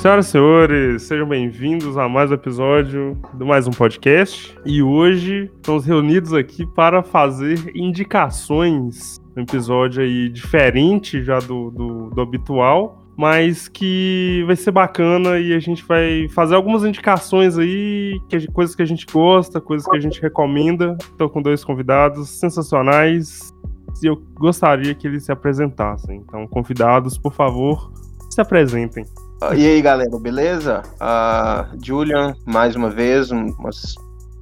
Senhoras e senhores, sejam bem-vindos a mais um episódio do mais um podcast. E hoje estamos reunidos aqui para fazer indicações. Um episódio aí diferente já do, do, do habitual, mas que vai ser bacana e a gente vai fazer algumas indicações aí, que, coisas que a gente gosta, coisas que a gente recomenda. Estou com dois convidados sensacionais e eu gostaria que eles se apresentassem. Então, convidados, por favor, se apresentem. E aí, galera, beleza? Uh, Julian, mais uma vez, umas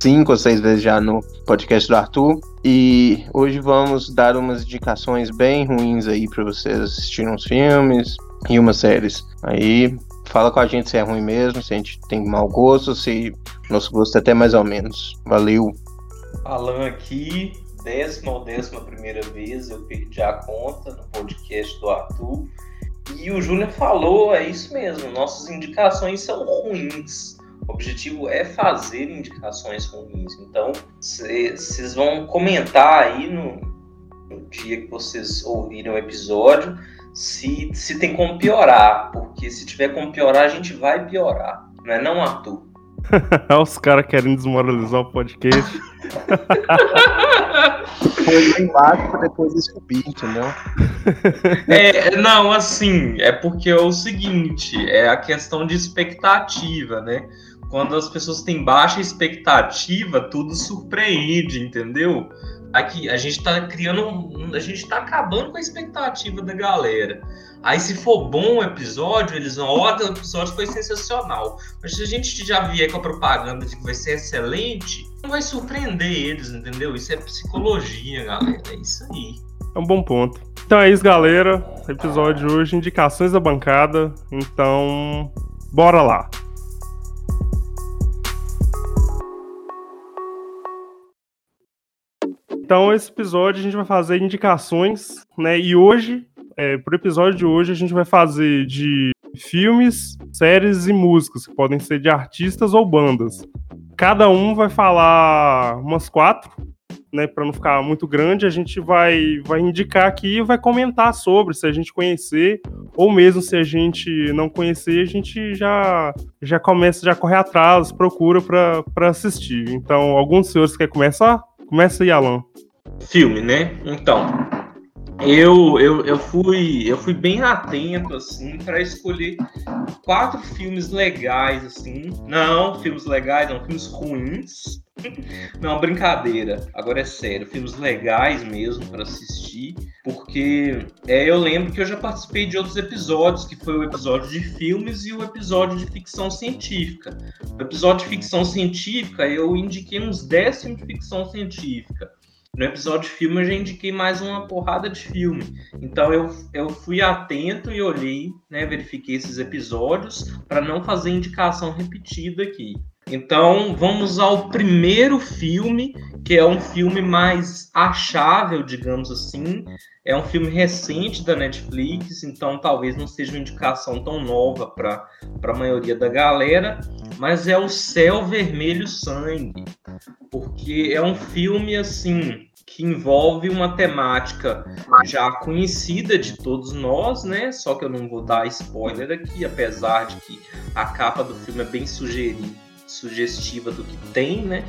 cinco ou seis vezes já no podcast do Arthur. E hoje vamos dar umas indicações bem ruins aí para vocês assistirem uns filmes e umas séries. Aí fala com a gente se é ruim mesmo, se a gente tem mau gosto, se nosso gosto é até mais ou menos. Valeu. Alan aqui, décima ou décima primeira vez, eu perdi a conta no podcast do Arthur. E o Júnior falou, é isso mesmo, nossas indicações são ruins. O objetivo é fazer indicações ruins. Então, vocês vão comentar aí no, no, dia que vocês ouvirem o episódio se, se tem como piorar. Porque se tiver como piorar, a gente vai piorar. Não é não, Arthur? Os caras querendo desmoralizar o podcast. Foi lá embaixo pra depois entendeu? É, não, assim, é porque é o seguinte, é a questão de expectativa, né? Quando as pessoas têm baixa expectativa, tudo surpreende, entendeu? Aqui, a gente tá criando. A gente tá acabando com a expectativa da galera. Aí, se for bom o episódio, eles vão, ó, o episódio foi sensacional. Mas se a gente já vier com a propaganda de que vai ser excelente, não vai surpreender eles, entendeu? Isso é psicologia, galera. É isso aí. É um bom ponto. Então é isso, galera. Episódio de hoje, indicações da bancada. Então, bora lá. Então, esse episódio a gente vai fazer indicações, né? E hoje, é, pro episódio de hoje, a gente vai fazer de filmes, séries e músicas, que podem ser de artistas ou bandas. Cada um vai falar umas quatro, né? Para não ficar muito grande, a gente vai, vai indicar aqui e vai comentar sobre, se a gente conhecer, ou mesmo se a gente não conhecer, a gente já, já começa, já corre atrás, procura para assistir. Então, alguns senhores querem começar? Começa aí, Alan. Filme, né? Então, eu, eu, eu, fui, eu fui bem atento, assim, para escolher quatro filmes legais, assim. Não, filmes legais, não, filmes ruins. Não, brincadeira. Agora é sério, filmes legais mesmo para assistir, porque é, eu lembro que eu já participei de outros episódios, que foi o episódio de filmes e o episódio de ficção científica. No episódio de ficção científica, eu indiquei uns 10 filmes de ficção científica. No episódio de filme eu já indiquei mais uma porrada de filme. Então eu, eu fui atento e olhei, né, verifiquei esses episódios para não fazer indicação repetida aqui. Então vamos ao primeiro filme, que é um filme mais achável, digamos assim. É um filme recente da Netflix, então talvez não seja uma indicação tão nova para a maioria da galera, mas é o Céu Vermelho Sangue, porque é um filme assim que envolve uma temática já conhecida de todos nós, né? Só que eu não vou dar spoiler aqui, apesar de que a capa do filme é bem sugestiva do que tem, né?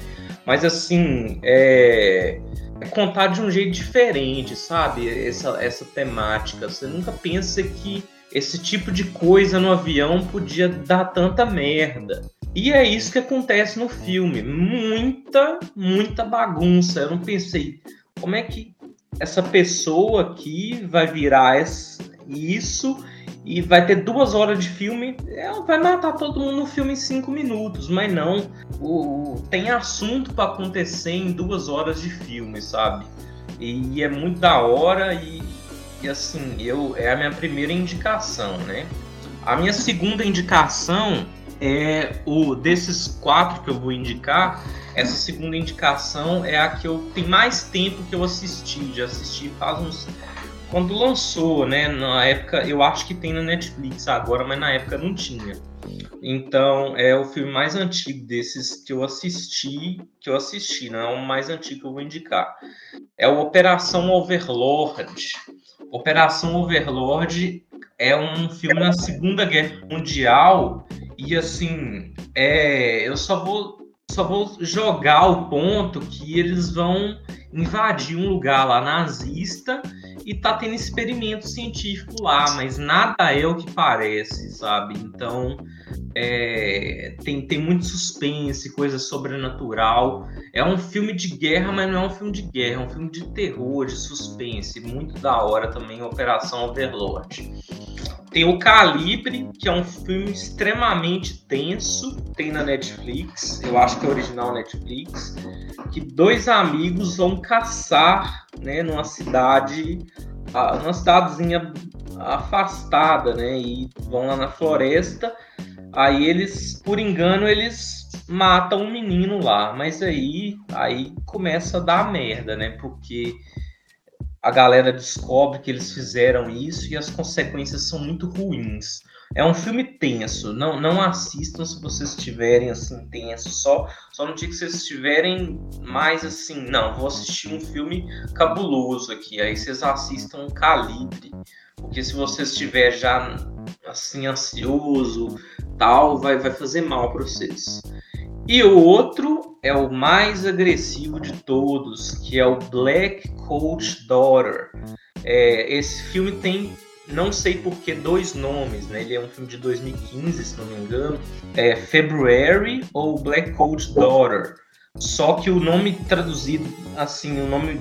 Mas assim, é, é contar de um jeito diferente, sabe? Essa, essa temática. Você nunca pensa que esse tipo de coisa no avião podia dar tanta merda. E é isso que acontece no filme. Muita, muita bagunça. Eu não pensei, como é que essa pessoa aqui vai virar isso e vai ter duas horas de filme, ela vai matar todo mundo no filme em cinco minutos, mas não. O, tem assunto para acontecer em duas horas de filme, sabe? E, e é muito da hora e, e assim, eu é a minha primeira indicação, né? A minha segunda indicação é o desses quatro que eu vou indicar, essa segunda indicação é a que eu tem mais tempo que eu assisti, já assisti faz uns quando lançou, né? Na época, eu acho que tem na Netflix agora, mas na época não tinha. Então, é o filme mais antigo desses que eu assisti, que eu assisti, não é o mais antigo que eu vou indicar. É o Operação Overlord. Operação Overlord é um filme na Segunda Guerra Mundial e assim, é, eu só vou só vou jogar o ponto que eles vão invadir um lugar lá nazista e tá tendo experimento científico lá, mas nada é o que parece, sabe? Então é, tem, tem muito suspense, coisa sobrenatural. É um filme de guerra, mas não é um filme de guerra, é um filme de terror, de suspense, muito da hora também, Operação Overlord. Tem o Calibre, que é um filme extremamente tenso, tem na Netflix, eu acho que é original Netflix, que dois amigos vão caçar, né, numa cidade, numa cidadezinha afastada, né, e vão lá na floresta. Aí eles, por engano, eles matam um menino lá, mas aí, aí começa a dar merda, né, porque a galera descobre que eles fizeram isso e as consequências são muito ruins. É um filme tenso, não, não assistam se vocês estiverem assim tenso, só só no dia que vocês estiverem mais assim, não, vou assistir um filme cabuloso aqui, aí vocês assistam Calibre, porque se você estiver já assim ansioso, tal, vai vai fazer mal para vocês. E o outro é o mais agressivo de todos, que é o Black Coach Daughter. É, esse filme tem, não sei por que, dois nomes, né? Ele é um filme de 2015, se não me engano. É February ou Black Coach Daughter. Só que o nome traduzido, assim, o nome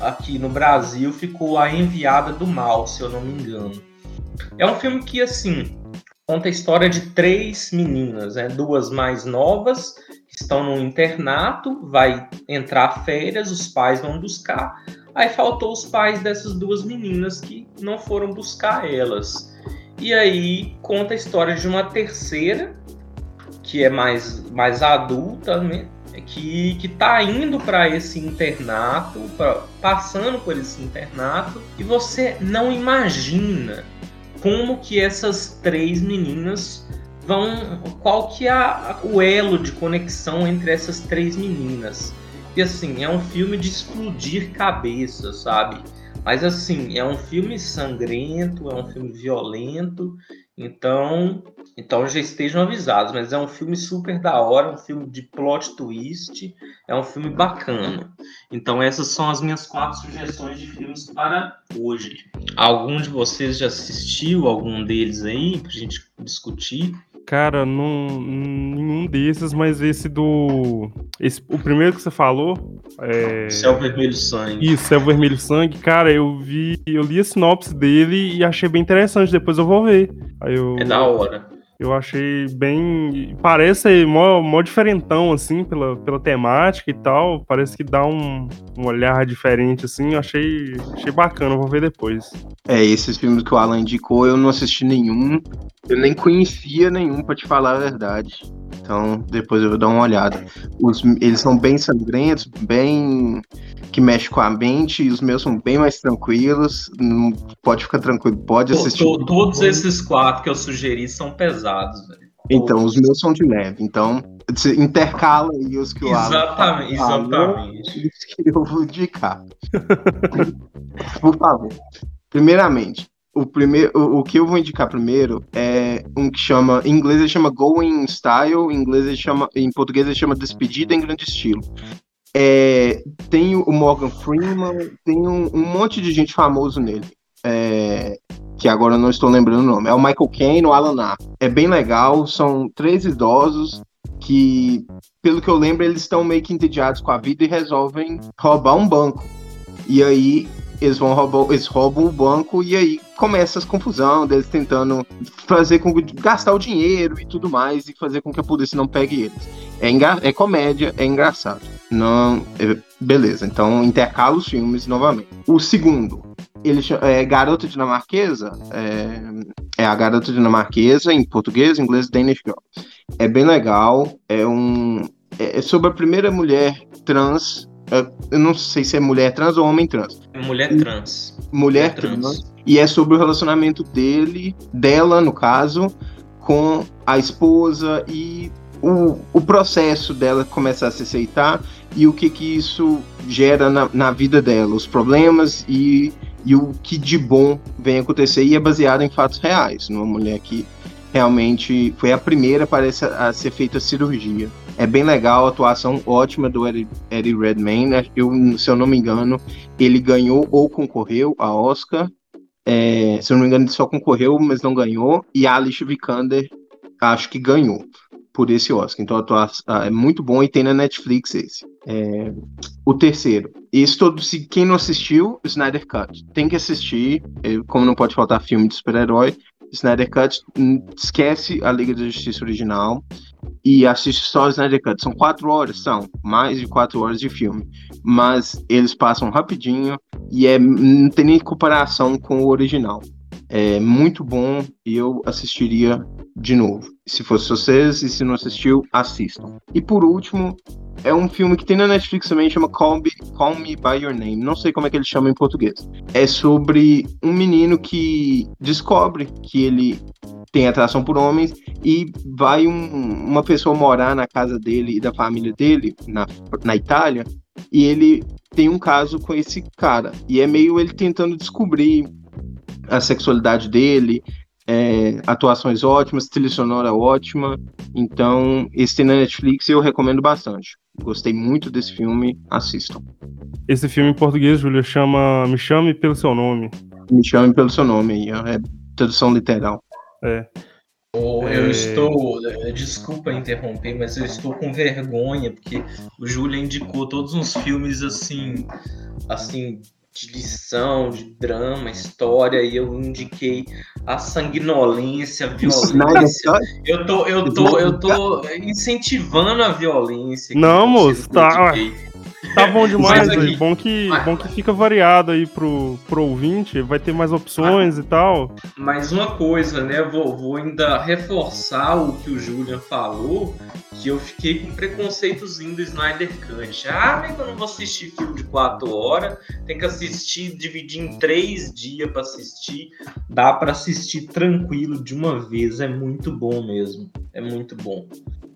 aqui no Brasil ficou A Enviada do Mal, se eu não me engano. É um filme que, assim, conta a história de três meninas, né? duas mais novas, que estão no internato, vai entrar férias, os pais vão buscar. Aí faltou os pais dessas duas meninas que não foram buscar elas. E aí conta a história de uma terceira, que é mais, mais adulta, né? Que, que tá indo para esse internato, pra, passando por esse internato, e você não imagina como que essas três meninas vão. qual que é o elo de conexão entre essas três meninas. E assim, é um filme de explodir cabeça, sabe? Mas assim, é um filme sangrento, é um filme violento, então, então já estejam avisados, mas é um filme super da hora, um filme de plot twist, é um filme bacana. Então essas são as minhas quatro sugestões de filmes para hoje. Algum de vocês já assistiu algum deles aí pra gente discutir? Cara, não, nenhum desses, mas esse do. Esse, o primeiro que você falou. É... Céu Vermelho Sangue. Isso, Céu Vermelho Sangue. Cara, eu vi. Eu li a sinopse dele e achei bem interessante. Depois eu vou ver. Aí eu... É da hora. Eu achei bem. Parece mó, mó diferentão, assim, pela, pela temática e tal. Parece que dá um, um olhar diferente, assim. Eu achei, achei bacana, vou ver depois. É, esses filmes que o Alan indicou, eu não assisti nenhum. Eu nem conhecia nenhum, pra te falar a verdade. Então, depois eu vou dar uma olhada. Os, eles são bem sangrentos, bem que mexe com a mente, e os meus são bem mais tranquilos. Não, pode ficar tranquilo, pode assistir. To, todos esses quatro que eu sugeri são pesados, velho. Então, os meus são de leve. Então, intercala aí os que o Exatamente, Alan exatamente. Os que eu vou indicar. Por favor. Primeiramente, o, primeiro, o, o, que eu vou indicar primeiro é um que chama, em inglês ele chama Going Style, em inglês ele chama, em português ele chama Despedida em Grande Estilo. É, tem o Morgan Freeman, tem um, um monte de gente famoso nele. É, que agora eu não estou lembrando o nome. É o Michael Caine, o Alan Arp. É bem legal, são três idosos que, pelo que eu lembro, eles estão meio que entediados com a vida e resolvem roubar um banco. E aí eles vão roubar, eles roubam o banco e aí começa as confusão deles tentando fazer com gastar o dinheiro e tudo mais e fazer com que a polícia não pegue eles. É, engra, é comédia, é engraçado. Não, é, beleza. Então intercala os filmes novamente. O segundo, ele é Garota Dinamarquesa, é, é a Garota Dinamarquesa em português, em inglês Danish Girl. É bem legal. É um é, é sobre a primeira mulher trans eu não sei se é mulher trans ou homem trans. É mulher trans. Mulher, trans. trans. E é sobre o relacionamento dele, dela, no caso, com a esposa e o, o processo dela começar a se aceitar e o que que isso gera na, na vida dela, os problemas e e o que de bom vem acontecer e é baseado em fatos reais, numa mulher que realmente foi a primeira parece a ser feita cirurgia. É bem legal, a atuação ótima do Eddie, Eddie Redmayne. Né? Eu, se eu não me engano, ele ganhou ou concorreu a Oscar. É, se eu não me engano, ele só concorreu, mas não ganhou. E a Alicia Vikander, acho que ganhou por esse Oscar. Então a atuação é muito bom e tem na Netflix esse. É, o terceiro. Esse todo, se quem não assistiu, Snyder Cut. Tem que assistir, é, como não pode faltar filme de super-herói. Snyder Cut, hum, esquece a Liga da Justiça original e assiste só o Snyder Cut. São quatro horas, são mais de quatro horas de filme, mas eles passam rapidinho e é, não tem nem comparação com o original. É muito bom e eu assistiria de novo. Se fosse vocês e se não assistiu, assistam. E por último, é um filme que tem na Netflix também, chama Call Me, Call Me By Your Name. Não sei como é que ele chama em português. É sobre um menino que descobre que ele tem atração por homens e vai um, uma pessoa morar na casa dele e da família dele, na, na Itália, e ele tem um caso com esse cara. E é meio ele tentando descobrir a sexualidade dele, é, atuações ótimas, trilha sonora ótima. Então, esse tem na Netflix e eu recomendo bastante. Gostei muito desse filme, assistam. Esse filme em português, Júlia, chama Me Chame Pelo Seu Nome. Me Chame Pelo Seu Nome, é tradução literal. É. Oh, eu é... estou. Desculpa interromper, mas eu estou com vergonha, porque o Júlio indicou todos uns filmes assim. Assim, de lição, de drama, história, e eu indiquei a sanguinolência, a violência. Eu tô, eu tô, eu tô incentivando a violência. Não, moço, tá. Tá bom demais aí. Bom que, bom que fica variado aí pro, pro ouvinte, vai ter mais opções e tal. Mas uma coisa, né? Vou, vou ainda reforçar o que o Julian falou, que eu fiquei com preconceitozinho do Snyder Cut. Ah, mas eu não vou assistir filme de 4 horas, tem que assistir, dividir em 3 dias para assistir. Dá para assistir tranquilo de uma vez, é muito bom mesmo. É muito bom.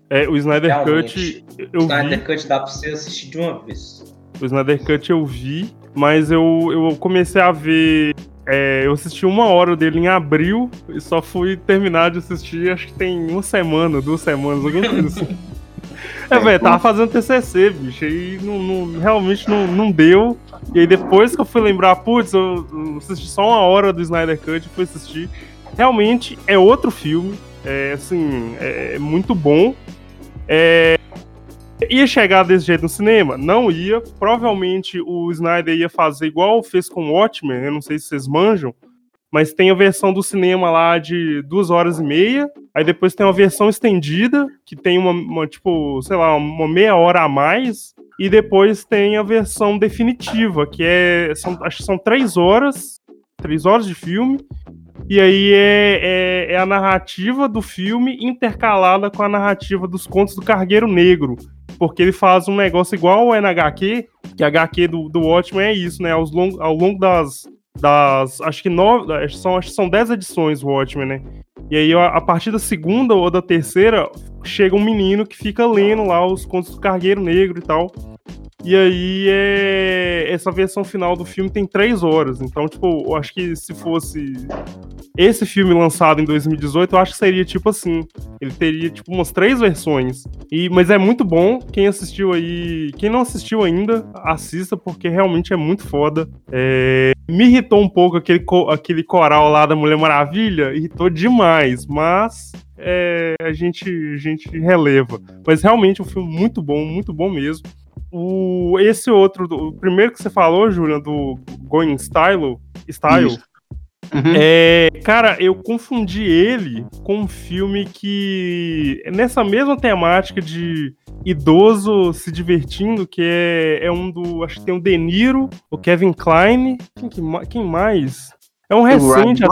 É, o Snyder Realmente, Cut. Eu o Snyder vi... Cut dá pra você assistir de uma vez. O Snyder Cut eu vi, mas eu, eu comecei a ver. É, eu assisti uma hora dele em abril e só fui terminar de assistir, acho que tem uma semana, duas semanas, alguma coisa assim. É, velho, tava fazendo TCC, bicho, e não, não, realmente não, não deu. E aí depois que eu fui lembrar, putz, eu, eu assisti só uma hora do Snyder Cut e fui assistir. Realmente é outro filme, é assim, é muito bom. É... Ia chegar desse jeito no cinema? Não ia. Provavelmente o Snyder ia fazer igual fez com Watchmen, eu não sei se vocês manjam, mas tem a versão do cinema lá de duas horas e meia, aí depois tem uma versão estendida, que tem uma, uma tipo, sei lá, uma meia hora a mais, e depois tem a versão definitiva, que é, são, acho que são três horas, três horas de filme, e aí é, é, é, a narrativa do filme intercalada com a narrativa dos contos do Cargueiro Negro. Porque ele faz um negócio igual ao NHQ, que a HQ do, do Watchmen é isso, né? Aos long, ao longo das, das. Acho que nove. São, acho que são dez edições o Watchmen, né? E aí, a partir da segunda ou da terceira, chega um menino que fica lendo lá os contos do Cargueiro Negro e tal. E aí, é... essa versão final do filme tem três horas. Então, tipo, eu acho que se fosse esse filme lançado em 2018, eu acho que seria tipo assim. Ele teria, tipo, umas três versões. E, mas é muito bom. Quem assistiu aí. Quem não assistiu ainda, assista, porque realmente é muito foda. É... Me irritou um pouco aquele, co... aquele coral lá da Mulher Maravilha. Irritou demais. Mas é, a, gente, a gente releva. Mas realmente é um filme muito bom, muito bom mesmo. O, esse outro, o primeiro que você falou, Julian, do Going Style, Style uhum. é, cara, eu confundi ele com um filme que nessa mesma temática de idoso se divertindo, que é, é um do, acho que tem o De Niro, o Kevin Klein, quem, quem mais? É um recente.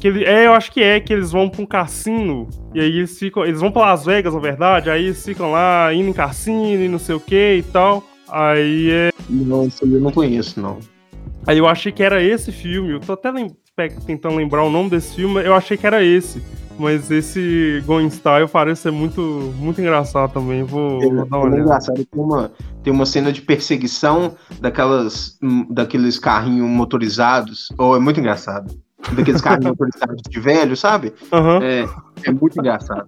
Que ele, é, eu acho que é, que eles vão pra um cassino, e aí eles ficam. Eles vão pra Las Vegas, na verdade, aí eles ficam lá indo em cassino e não sei o que e tal. Aí é. Não, isso eu não conheço, não. Aí eu achei que era esse filme, eu tô até lem tentando lembrar o nome desse filme, eu achei que era esse. mas esse Going Style parece ser muito, muito engraçado também. Vou, vou dar uma é olhada. engraçado, tem uma, tem uma cena de perseguição daquelas, daqueles carrinhos motorizados. Oh, é muito engraçado. Daqueles carrinhos motorizados de velho, sabe? Aham. É, é muito engraçado.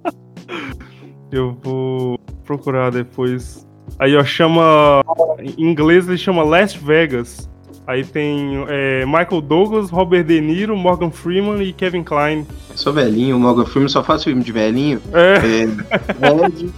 Eu vou procurar depois. Aí, ó, chama. Em inglês ele chama Las Vegas. Aí tem é, Michael Douglas, Robert De Niro, Morgan Freeman e Kevin Kline. Sou velhinho, o Morgan Freeman só faz filme de velhinho. É, É, Ed,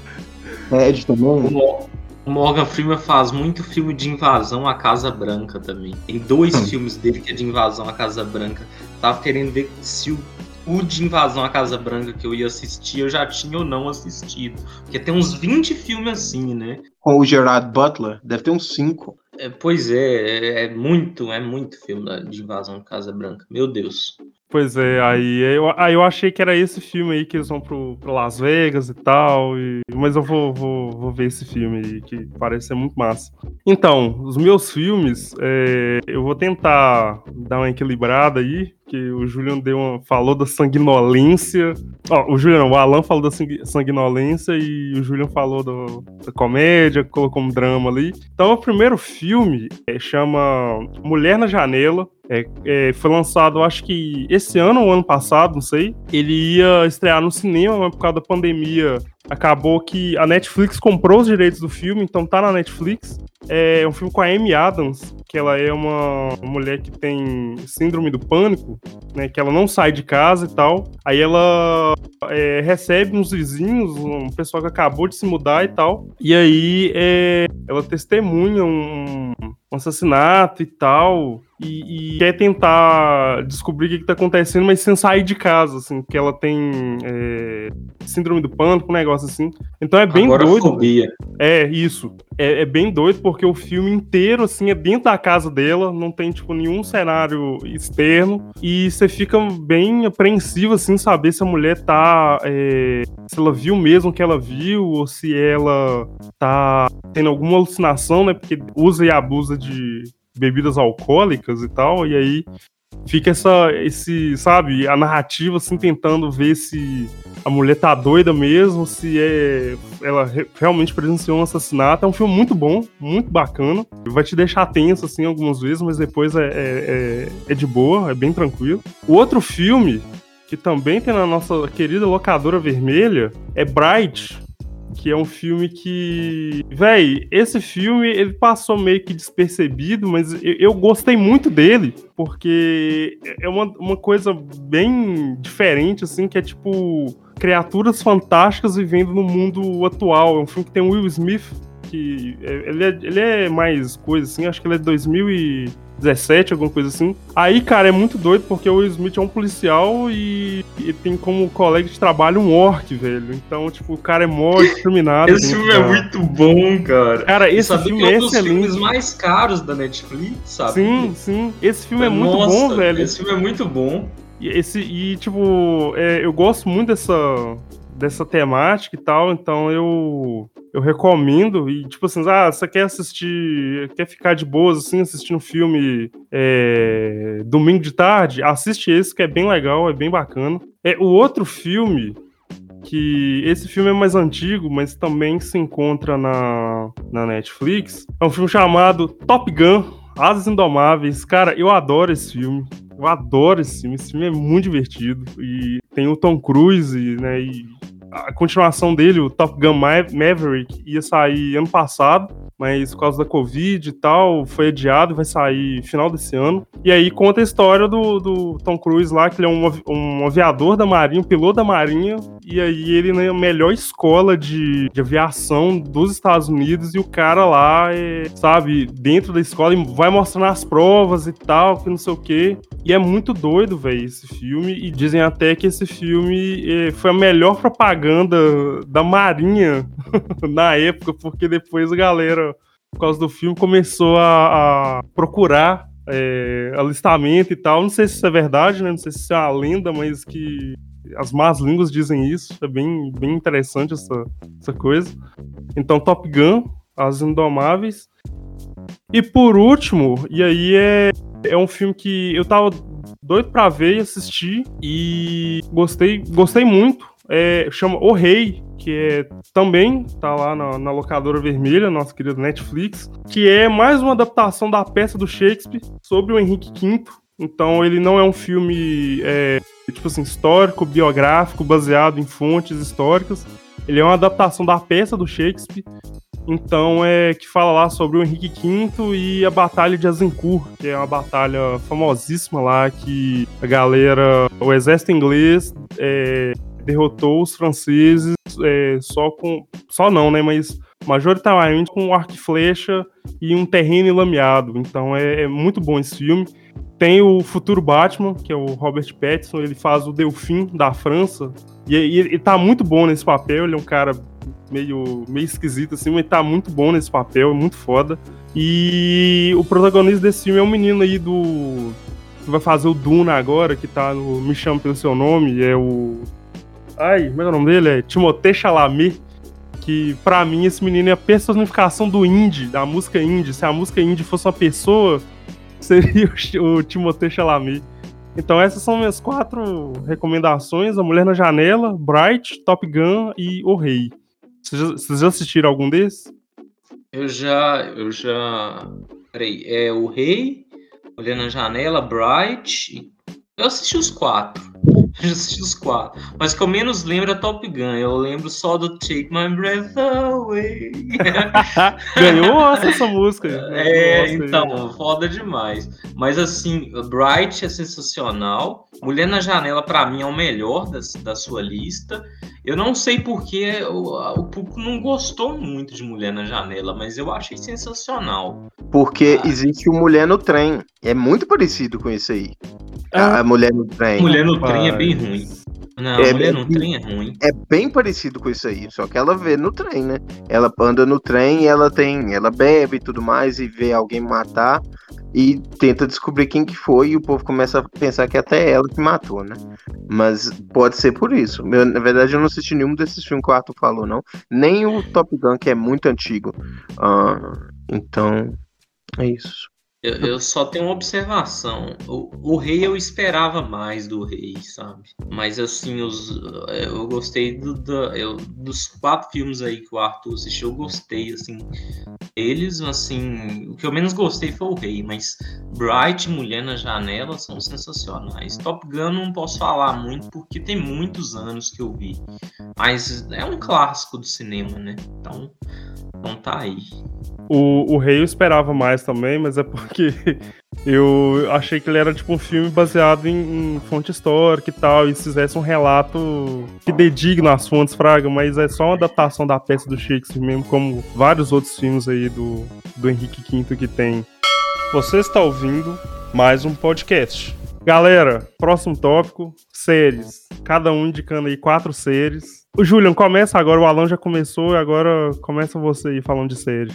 Ed O também. O Morgan Freeman faz muito filme de invasão à Casa Branca também. Tem dois Hum. filmes dele que é de invasão à Casa Branca. Tava querendo ver se o, o de invasão à Casa Branca que eu ia assistir eu já tinha ou não assistido. Porque tem uns 20 filmes assim, né? Com o Gerard Butler, deve ter uns cinco. É, pois é, é, é muito, é muito filme de invasão à Casa Branca. Meu Deus. Pois é, aí eu, aí eu achei que era esse filme aí que eles vão pro, pro Las Vegas e tal. e- mas eu vou, vou, vou ver esse filme aí, que parece ser muito massa. Então, os meus filmes, é, eu vou tentar dar uma equilibrada aí, que o Julian deu uma, falou da sanguinolência. Ó, o Julian, o Alan falou da sanguinolência e o Julian falou do- da comédia, colocou um drama ali. Então, o primeiro filme é, chama Mulher na Janela. É, é, foi lançado, acho que esse ano ou ano passado, não sei. Ele ia estrear no cinema, mas por causa da pandemia acabou que a Netflix comprou os direitos do filme, então tá na Netflix. É um filme com a Amy Adams, que ela é uma mulher que tem síndrome do pânico, né? Que ela não sai de casa e tal. Aí ela é, recebe uns vizinhos, um pessoal que acabou de se mudar e tal. E aí é, ela testemunha um, um assassinato e tal. E, e quer tentar descobrir o que, que tá acontecendo, mas sem sair de casa, assim, porque ela tem é, síndrome do pânico, um negócio assim. Então é bem Agora doido. fobia. É, isso. É, é bem doido porque o filme inteiro, assim, é dentro da casa dela, não tem, tipo, nenhum cenário externo. E você fica bem apreensivo, assim, saber se a mulher tá. é, se ela viu mesmo o que ela viu, ou se ela tá tendo alguma alucinação, né? Porque usa e abusa de bebidas alcoólicas e tal, e aí fica essa, esse, sabe, a narrativa, assim, tentando ver se a mulher tá doida mesmo, se é ela re- realmente presenciou um assassinato. É um filme muito bom, muito bacana. Vai te deixar tenso, assim, algumas vezes, mas depois é, é, é- é de boa, é bem tranquilo. O outro filme, que também tem na nossa querida locadora vermelha, é Bright. Que é um filme que. Véi, esse filme ele passou meio que despercebido, mas eu, eu gostei muito dele, porque é uma, uma coisa bem diferente, assim, que é tipo criaturas fantásticas vivendo no mundo atual. É um filme que tem o Will Smith, que é- ele é, ele é mais coisa assim, acho que ele é de 2017, alguma coisa assim. Aí, cara, é muito doido porque o Will Smith é um policial e, e tem como colega de trabalho um orc, velho. Então, tipo, o cara é mó discriminado. Esse filme é da- muito bom, cara. Cara, esse Sabia filme que é é um dos filmes excelente. mais caros da Netflix, sabe? Sim, sim. Esse filme é muito Nossa, bom, velho. Esse filme é muito bom. E, esse, e tipo, é, eu gosto muito dessa, dessa temática e tal, então eu, eu recomendo. E, tipo assim, ah, você quer assistir, quer ficar de boas, assim, assistindo um filme é, domingo de tarde? Assiste esse, que é bem legal, é bem bacana. É, o outro filme, que esse filme é mais antigo, mas também se encontra na, na Netflix, é um filme chamado Top Gun. Asas Indomáveis, cara, eu adoro esse filme. Eu adoro esse filme. Esse filme é muito divertido. E tem o Tom Cruise, né? E a continuação dele, o Top Gun Ma- Maverick, ia sair ano passado, mas por causa da Covid e tal, foi adiado vai sair final desse ano. E aí conta a história do, do Tom Cruise lá, que ele é um, um aviador da Marinha, um piloto da Marinha, e aí ele na melhor escola de, de aviação dos Estados Unidos, e o cara lá, é, sabe, dentro da escola, e vai mostrando as provas e tal, que não sei o quê. E é muito doido, velho, esse filme. E dizem até que esse filme eh, foi a melhor propaganda da Marinha na época, porque depois a galera, por causa do filme, começou a, a procurar eh, alistamento e tal. Não sei se isso é verdade, né? Não sei se isso é uma lenda, mas que as más línguas dizem isso. É bem, bem interessante essa, essa coisa. Então, Top Gun, As Indomáveis. E por último, e aí é, é um filme que eu tava doido pra ver e assistir. E gostei, gostei muito. É, chama O Rei, que é também tá lá na, na, locadora vermelha, nosso querido Netflix, que é mais uma adaptação da peça do Shakespeare sobre o Henrique V. Então ele não é um filme é, tipo assim histórico, biográfico, baseado em fontes históricas. Ele é uma adaptação da peça do Shakespeare então é que fala lá sobre o Henrique V e a Batalha de Azincourt, que é uma batalha famosíssima lá que a galera, o exército inglês é, derrotou os franceses é, só com, só não, né, mas majoritariamente com arco e flecha e um terreno lameado. Então é, é, muito bom esse filme. Tem o futuro Batman, que é o Robert Pattinson, ele faz o Delfim da França. E, ele tá muito bom nesse papel, ele é um cara meio, meio esquisito, assim, mas tá muito bom nesse papel, muito foda. E o protagonista desse filme é um menino aí do. que vai fazer o Duna agora, que tá no Me Chama Pelo Seu Nome, é o. Ai, como é, é o nome dele? É Timothée Chalamet. Que pra mim esse menino é a personificação do indie, da música indie. Se a música indie fosse uma pessoa, seria o, o Timothée Chalamet. Então essas são minhas quatro recomendações: A Mulher na Janela, Bright, Top Gun e O Rei. Vocês já, assistiram algum desses? Eu já. Eu já. Peraí, é o Rei, Olhando na Janela, Bright. Eu assisti os quatro. Os quatro. Mas o que eu menos lembro é Top Gun. Eu lembro só do Take My Breath Away. Ganhou essa música. É, então, foda demais. Mas assim, Bright é sensacional. Mulher na Janela, para mim, é o melhor da sua lista. Eu não sei porque o, o público não gostou muito de Mulher na Janela, mas eu achei sensacional. Porque ah. existe o Mulher no Trem. É muito parecido com isso aí. Ah. A Mulher no Trem. Mulher no Trem é bem ruim. Não, é, mulher no trem é ruim. É bem parecido com isso aí, só que ela vê no trem, né? Ela anda no trem e ela tem. Ela bebe e tudo mais e vê alguém matar e tenta descobrir quem que foi e o povo começa a pensar que é até ela que matou, né? Mas pode ser por isso. Eu, na verdade, eu não assisti nenhum desses filmes que o Arthur falou, não. Nem o Top Gun, que é muito antigo. Uh, então, é isso. Eu, eu, só tenho uma observação. O, o, rei eu esperava mais do rei, sabe? Mas assim, os, eu gostei do, do eu, dos quatro filmes aí que o Arthur assistiu, eu gostei, assim. Eles, assim, o que eu menos gostei foi o rei, mas Bright Mulher na Janela são sensacionais. Top Gun não posso falar muito porque tem muitos anos que eu vi. Mas é um clássico do cinema, né? Então, então tá aí. O, o Rei eu esperava mais também, mas é porque eu achei que ele era tipo um filme baseado em, em fonte histórica e tal, e se fizesse um relato que dedigna as fontes, Fraga, mas é só uma adaptação da peça do Shakespeare mesmo, como vários outros filmes aí do, do Henrique V que tem. Você está ouvindo mais um podcast. Galera, próximo tópico: séries. Cada um indicando aí quatro séries. O Julian, começa agora, o Alan já começou agora começa você aí falando de série.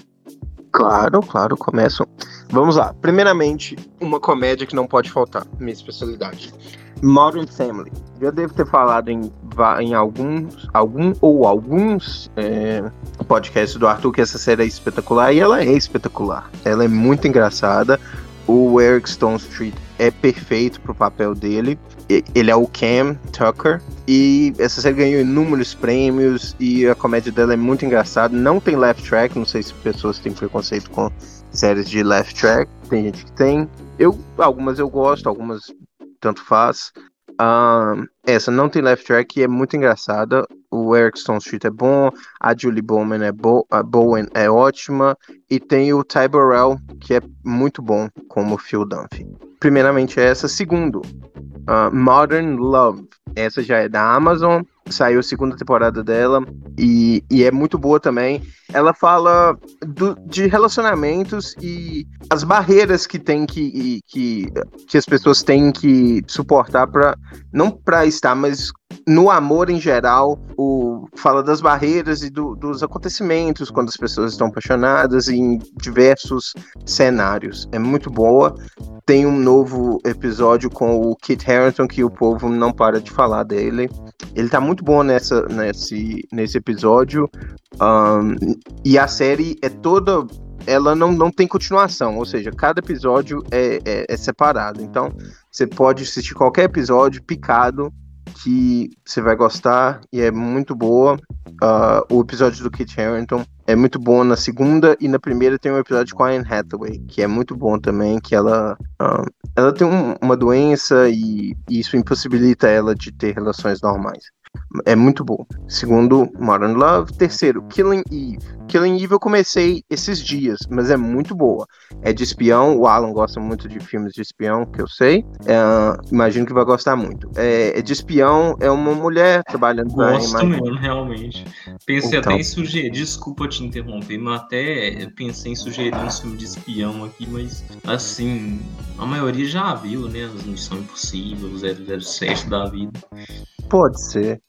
Claro, claro, começo. Vamos lá. Primeiramente, uma comédia que não pode faltar, minha especialidade. Modern Family. Já devo ter falado em, em alguns, algum ou alguns é, podcasts do Arthur que essa série é espetacular e ela é espetacular. Ela é muito engraçada. O Eric Stone Street é perfeito pro papel dele. Ele é o Cam Tucker. E essa série ganhou inúmeros prêmios. E a comédia dela é muito engraçada. Não tem left track. Não sei se pessoas têm preconceito com séries de left track. Tem gente que tem. Eu, algumas eu gosto, algumas tanto faz. Essa não tem left track é muito engraçada. O Eric Stone Street é bom, a Julie Bowman é bo a Bowen é ótima e tem o Ty Burrell que é muito bom como Phil Dunphy. Primeiramente essa, segundo, uh, Modern Love. Essa já é da Amazon, saiu a segunda temporada dela e, e é muito boa também. Ela fala do, de relacionamentos e as barreiras que tem que, que, que as pessoas têm que suportar para não para estar, mas no amor em geral, o, fala das barreiras e do, dos acontecimentos quando as pessoas estão apaixonadas em diversos cenários. É muito boa. Tem um novo episódio com o Kit Harington que o povo não para de falar dele. Ele tá muito bom nessa, nesse, nesse episódio. Um, e a série é toda ela não, não tem continuação, ou seja, cada episódio é, é, é, separado. Então, você pode assistir qualquer episódio picado que você vai gostar e é muito boa. Uh, o episódio do Kit Harington é muito bom na segunda e na primeira tem um episódio com a Anne Hathaway, que é muito bom também, que ela, uh, ela tem um, uma doença e, e isso impossibilita ela de ter relações normais. É muito bom. Segundo, Modern Love. Terceiro, Killing Eve. Killing Eve eu comecei esses dias, mas é muito boa. É de espião. O Alan gosta muito de filmes de espião, que eu sei. É, imagino que vai gostar muito. É, é, de espião, é uma mulher trabalhando Gosto pra mesmo, realmente. Pensei então... até em sugerir, desculpa te interromper, mas até pensei em sugerir um filme de espião aqui, mas assim, a maioria já viu, né? As Missão Impossível, 007 da vida. Pode ser.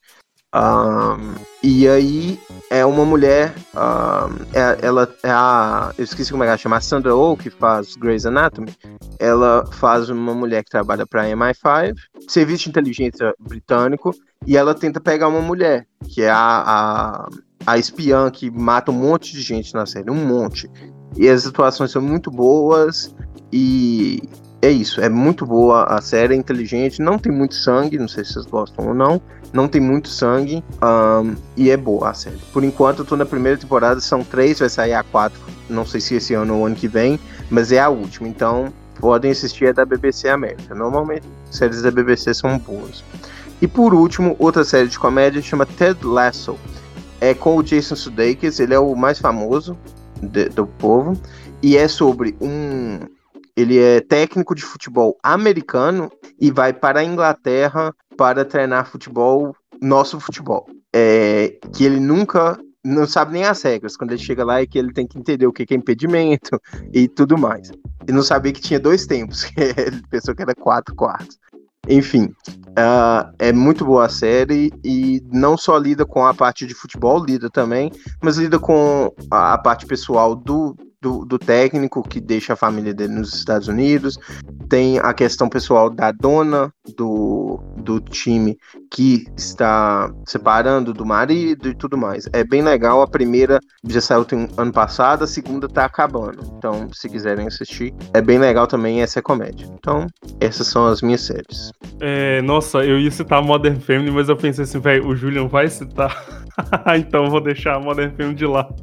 Um, e aí é uma mulher, um, é, ela é a. Eu esqueci como é que ela chama, a Sandra Oh, que faz Grey's Anatomy. Ela faz uma mulher que trabalha para MI5, Serviço de Inteligência Britânico, e ela tenta pegar uma mulher, que é a, a, a espiã que mata um monte de gente na série, um monte. E as atuações são muito boas, e é isso, é muito boa a série, é inteligente, não tem muito sangue, não sei se vocês gostam ou não, não tem muito sangue, um, e é boa a série. Por enquanto eu tô na primeira temporada, são três, vai sair a quatro, não sei se esse ano ou ano que vem, mas é a última, então podem assistir é da BBC América. Normalmente séries da BBC são boas. E por último, outra série de comédia chama Ted Lasso. É com o Jason Sudeikis, ele é o mais famoso de, do povo, e é sobre um ele é técnico de futebol americano e vai para a Inglaterra para treinar futebol, nosso futebol. É, que ele nunca não sabe nem as regras. Quando ele chega lá é que ele tem que entender o que é impedimento e tudo mais. E não sabia que tinha dois tempos, ele pensou que era quatro quartos. Enfim, uh, é muito boa a série e não só lida com a parte de futebol, lida também, mas lida com a, a parte pessoal do, do, do, técnico que deixa a família dele nos Estados Unidos, tem a questão pessoal da dona do, do time que está separando do marido e tudo mais. É bem legal. A primeira já saiu tem, ano passado, a segunda tá acabando. Então, se quiserem assistir, é bem legal também essa comédia. Então, essas são as minhas séries. É, nossa, eu ia citar Modern Family, mas eu pensei assim, velho, o Julian vai citar. então eu vou deixar a Modern Family de lado.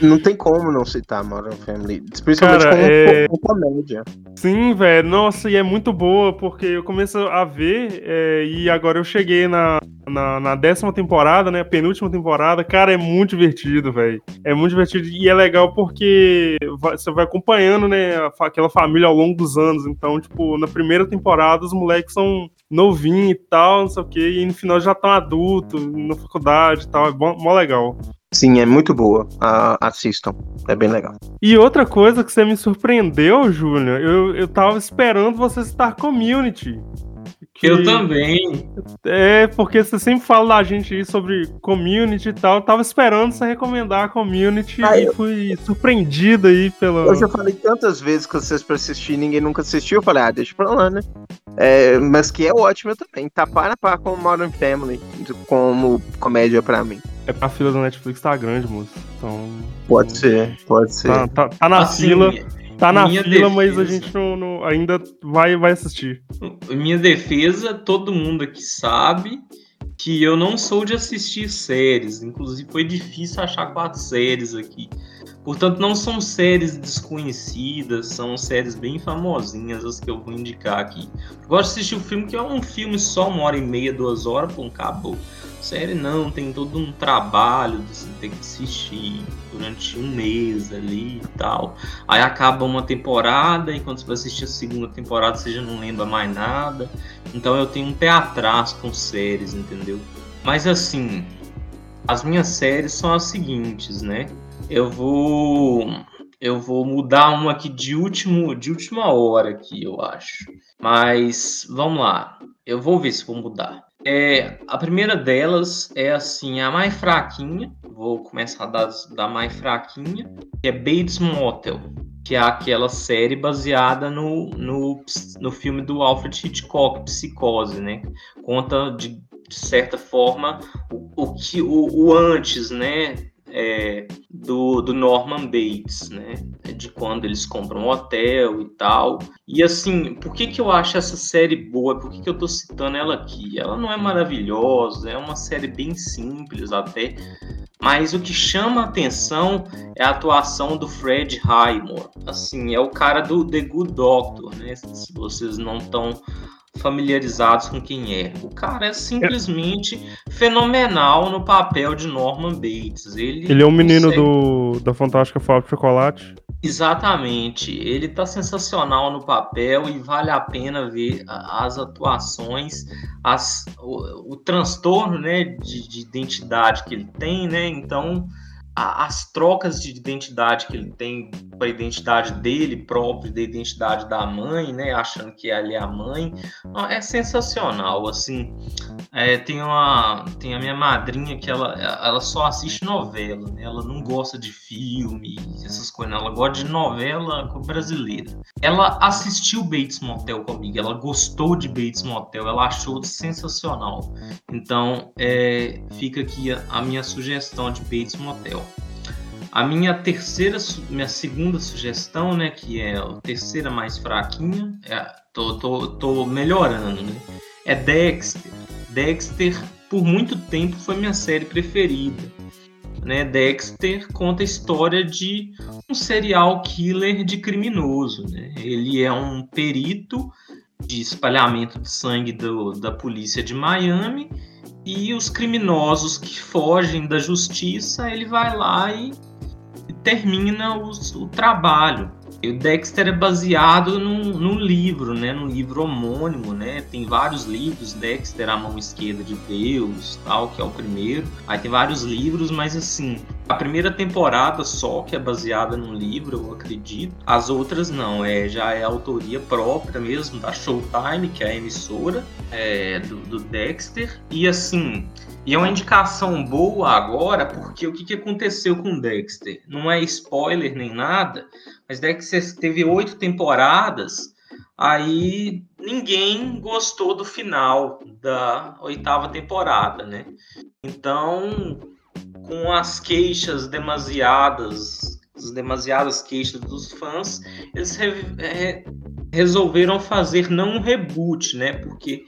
Não tem como não citar Modern Family. Principalmente Cara, como, é... como comédia. Sim, velho. Nossa, e é muito boa, porque eu começo a ver é, e agora eu cheguei na, na, na, décima temporada, né? Penúltima temporada. Cara, é muito divertido, velho. É muito divertido e é legal porque vai, você vai acompanhando, né? Aquela família ao longo dos anos. Então, tipo, na primeira temporada os moleques são novinhos e tal, não sei o quê, e no final já estão adultos, na faculdade e tal. É bom, mó legal. Sim, é muito boa. Uh, assistam. É bem legal. E outra coisa que você me surpreendeu, Júlia, eu, eu tava esperando você estar community. Que... Eu também. É, porque você sempre fala da gente aí sobre community e tal. Eu tava esperando você recomendar a community ah, e eu... fui surpreendido aí pelo. Eu já falei tantas vezes com vocês pra assistir ninguém nunca assistiu. Eu falei, ah, deixa pra lá, né? É, mas que é ótimo também. Tá para par com Modern Family como comédia pra mim. É pra fila do Netflix tá grande, moço. Então. Pode ser, pode ser. Tá, tá, tá na assim, fila. Tá na fila, defesa, mas a gente não, não, ainda vai, vai assistir. Minha defesa, todo mundo aqui sabe que eu não sou de assistir séries. Inclusive, foi difícil achar quatro séries aqui. Portanto, não são séries desconhecidas, são séries bem famosinhas as que eu vou indicar aqui. Eu gosto de assistir o um filme que é um filme só uma hora e meia, duas horas, pô, acabou. Série não, tem todo um trabalho de você ter que assistir durante um mês ali e tal. Aí acaba uma temporada e quando você vai assistir a segunda temporada você já não lembra mais nada. Então eu tenho um pé atrás com séries, entendeu? Mas assim, as minhas séries são as seguintes, né? Eu vou eu vou mudar uma aqui de último de última hora aqui, eu acho. Mas vamos lá. eu vou ver se vou mudar. É, a primeira delas é assim, a mais fraquinha. Vou começar da, da mais fraquinha, que é Bates Motel, que é aquela série baseada no, no, no filme do Alfred Hitchcock, Psicose, né? Conta de, de certa forma o, o que o, o antes, né? É, do, do, Norman Bates, né? De quando eles compram um hotel e tal. E assim, por que, que eu acho essa série boa? Por que, que eu tô citando ela aqui? Ela não é maravilhosa, é uma série bem simples até. Mas o que chama a atenção é a atuação do Fred Highmore. Assim, é o cara do The Good Doctor, né? Se vocês não estão familiarizados com quem é. O cara é simplesmente é. fenomenal no papel de Norman Bates. Ele, ele é um menino consegue... do, da Fantástica Fábrica de Chocolate. Exatamente. Ele tá sensacional no papel e vale a pena ver as atuações, as, o, o transtorno né, de, de identidade que ele tem, né? Então as trocas de identidade que ele tem para a identidade dele próprio, da identidade da mãe, né, achando que ali é a mãe, é sensacional, assim, é, tem uma, tem a minha madrinha que ela, ela só assiste novela, né, ela não gosta de filme, essas coisas, ela gosta de novela brasileira. Ela assistiu Bates Motel comigo, ela gostou de Bates Motel, ela achou sensacional, então é, fica aqui a, a minha sugestão de Bates Motel. A minha terceira, minha segunda sugestão, né, que é a terceira mais fraquinha, é, tô, tô, tô melhorando, né, é Dexter. Dexter, por muito tempo, foi minha série preferida. Né? Dexter conta a história de um serial killer de criminoso. Né? Ele é um perito de espalhamento de sangue do, da polícia de Miami e os criminosos que fogem da justiça, ele vai lá e termina os, o trabalho. E o Dexter é baseado num, livro, né? Num livro homônimo, né? Tem vários livros, Dexter, A Mão Esquerda de Deus, tal, que é o primeiro. Aí tem vários livros, mas assim, a primeira temporada só, que é baseada num livro, eu acredito. As outras não, é, já é autoria própria mesmo, da Showtime, que é a emissora é, do, do Dexter. E assim, e é uma indicação boa agora, porque o que, que aconteceu com Dexter? Não é spoiler nem nada, mas Dexter teve oito temporadas, aí ninguém gostou do final da oitava temporada, né? Então, com as queixas demasiadas, as demasiadas queixas dos fãs, eles re re resolveram fazer não um reboot, né? Porque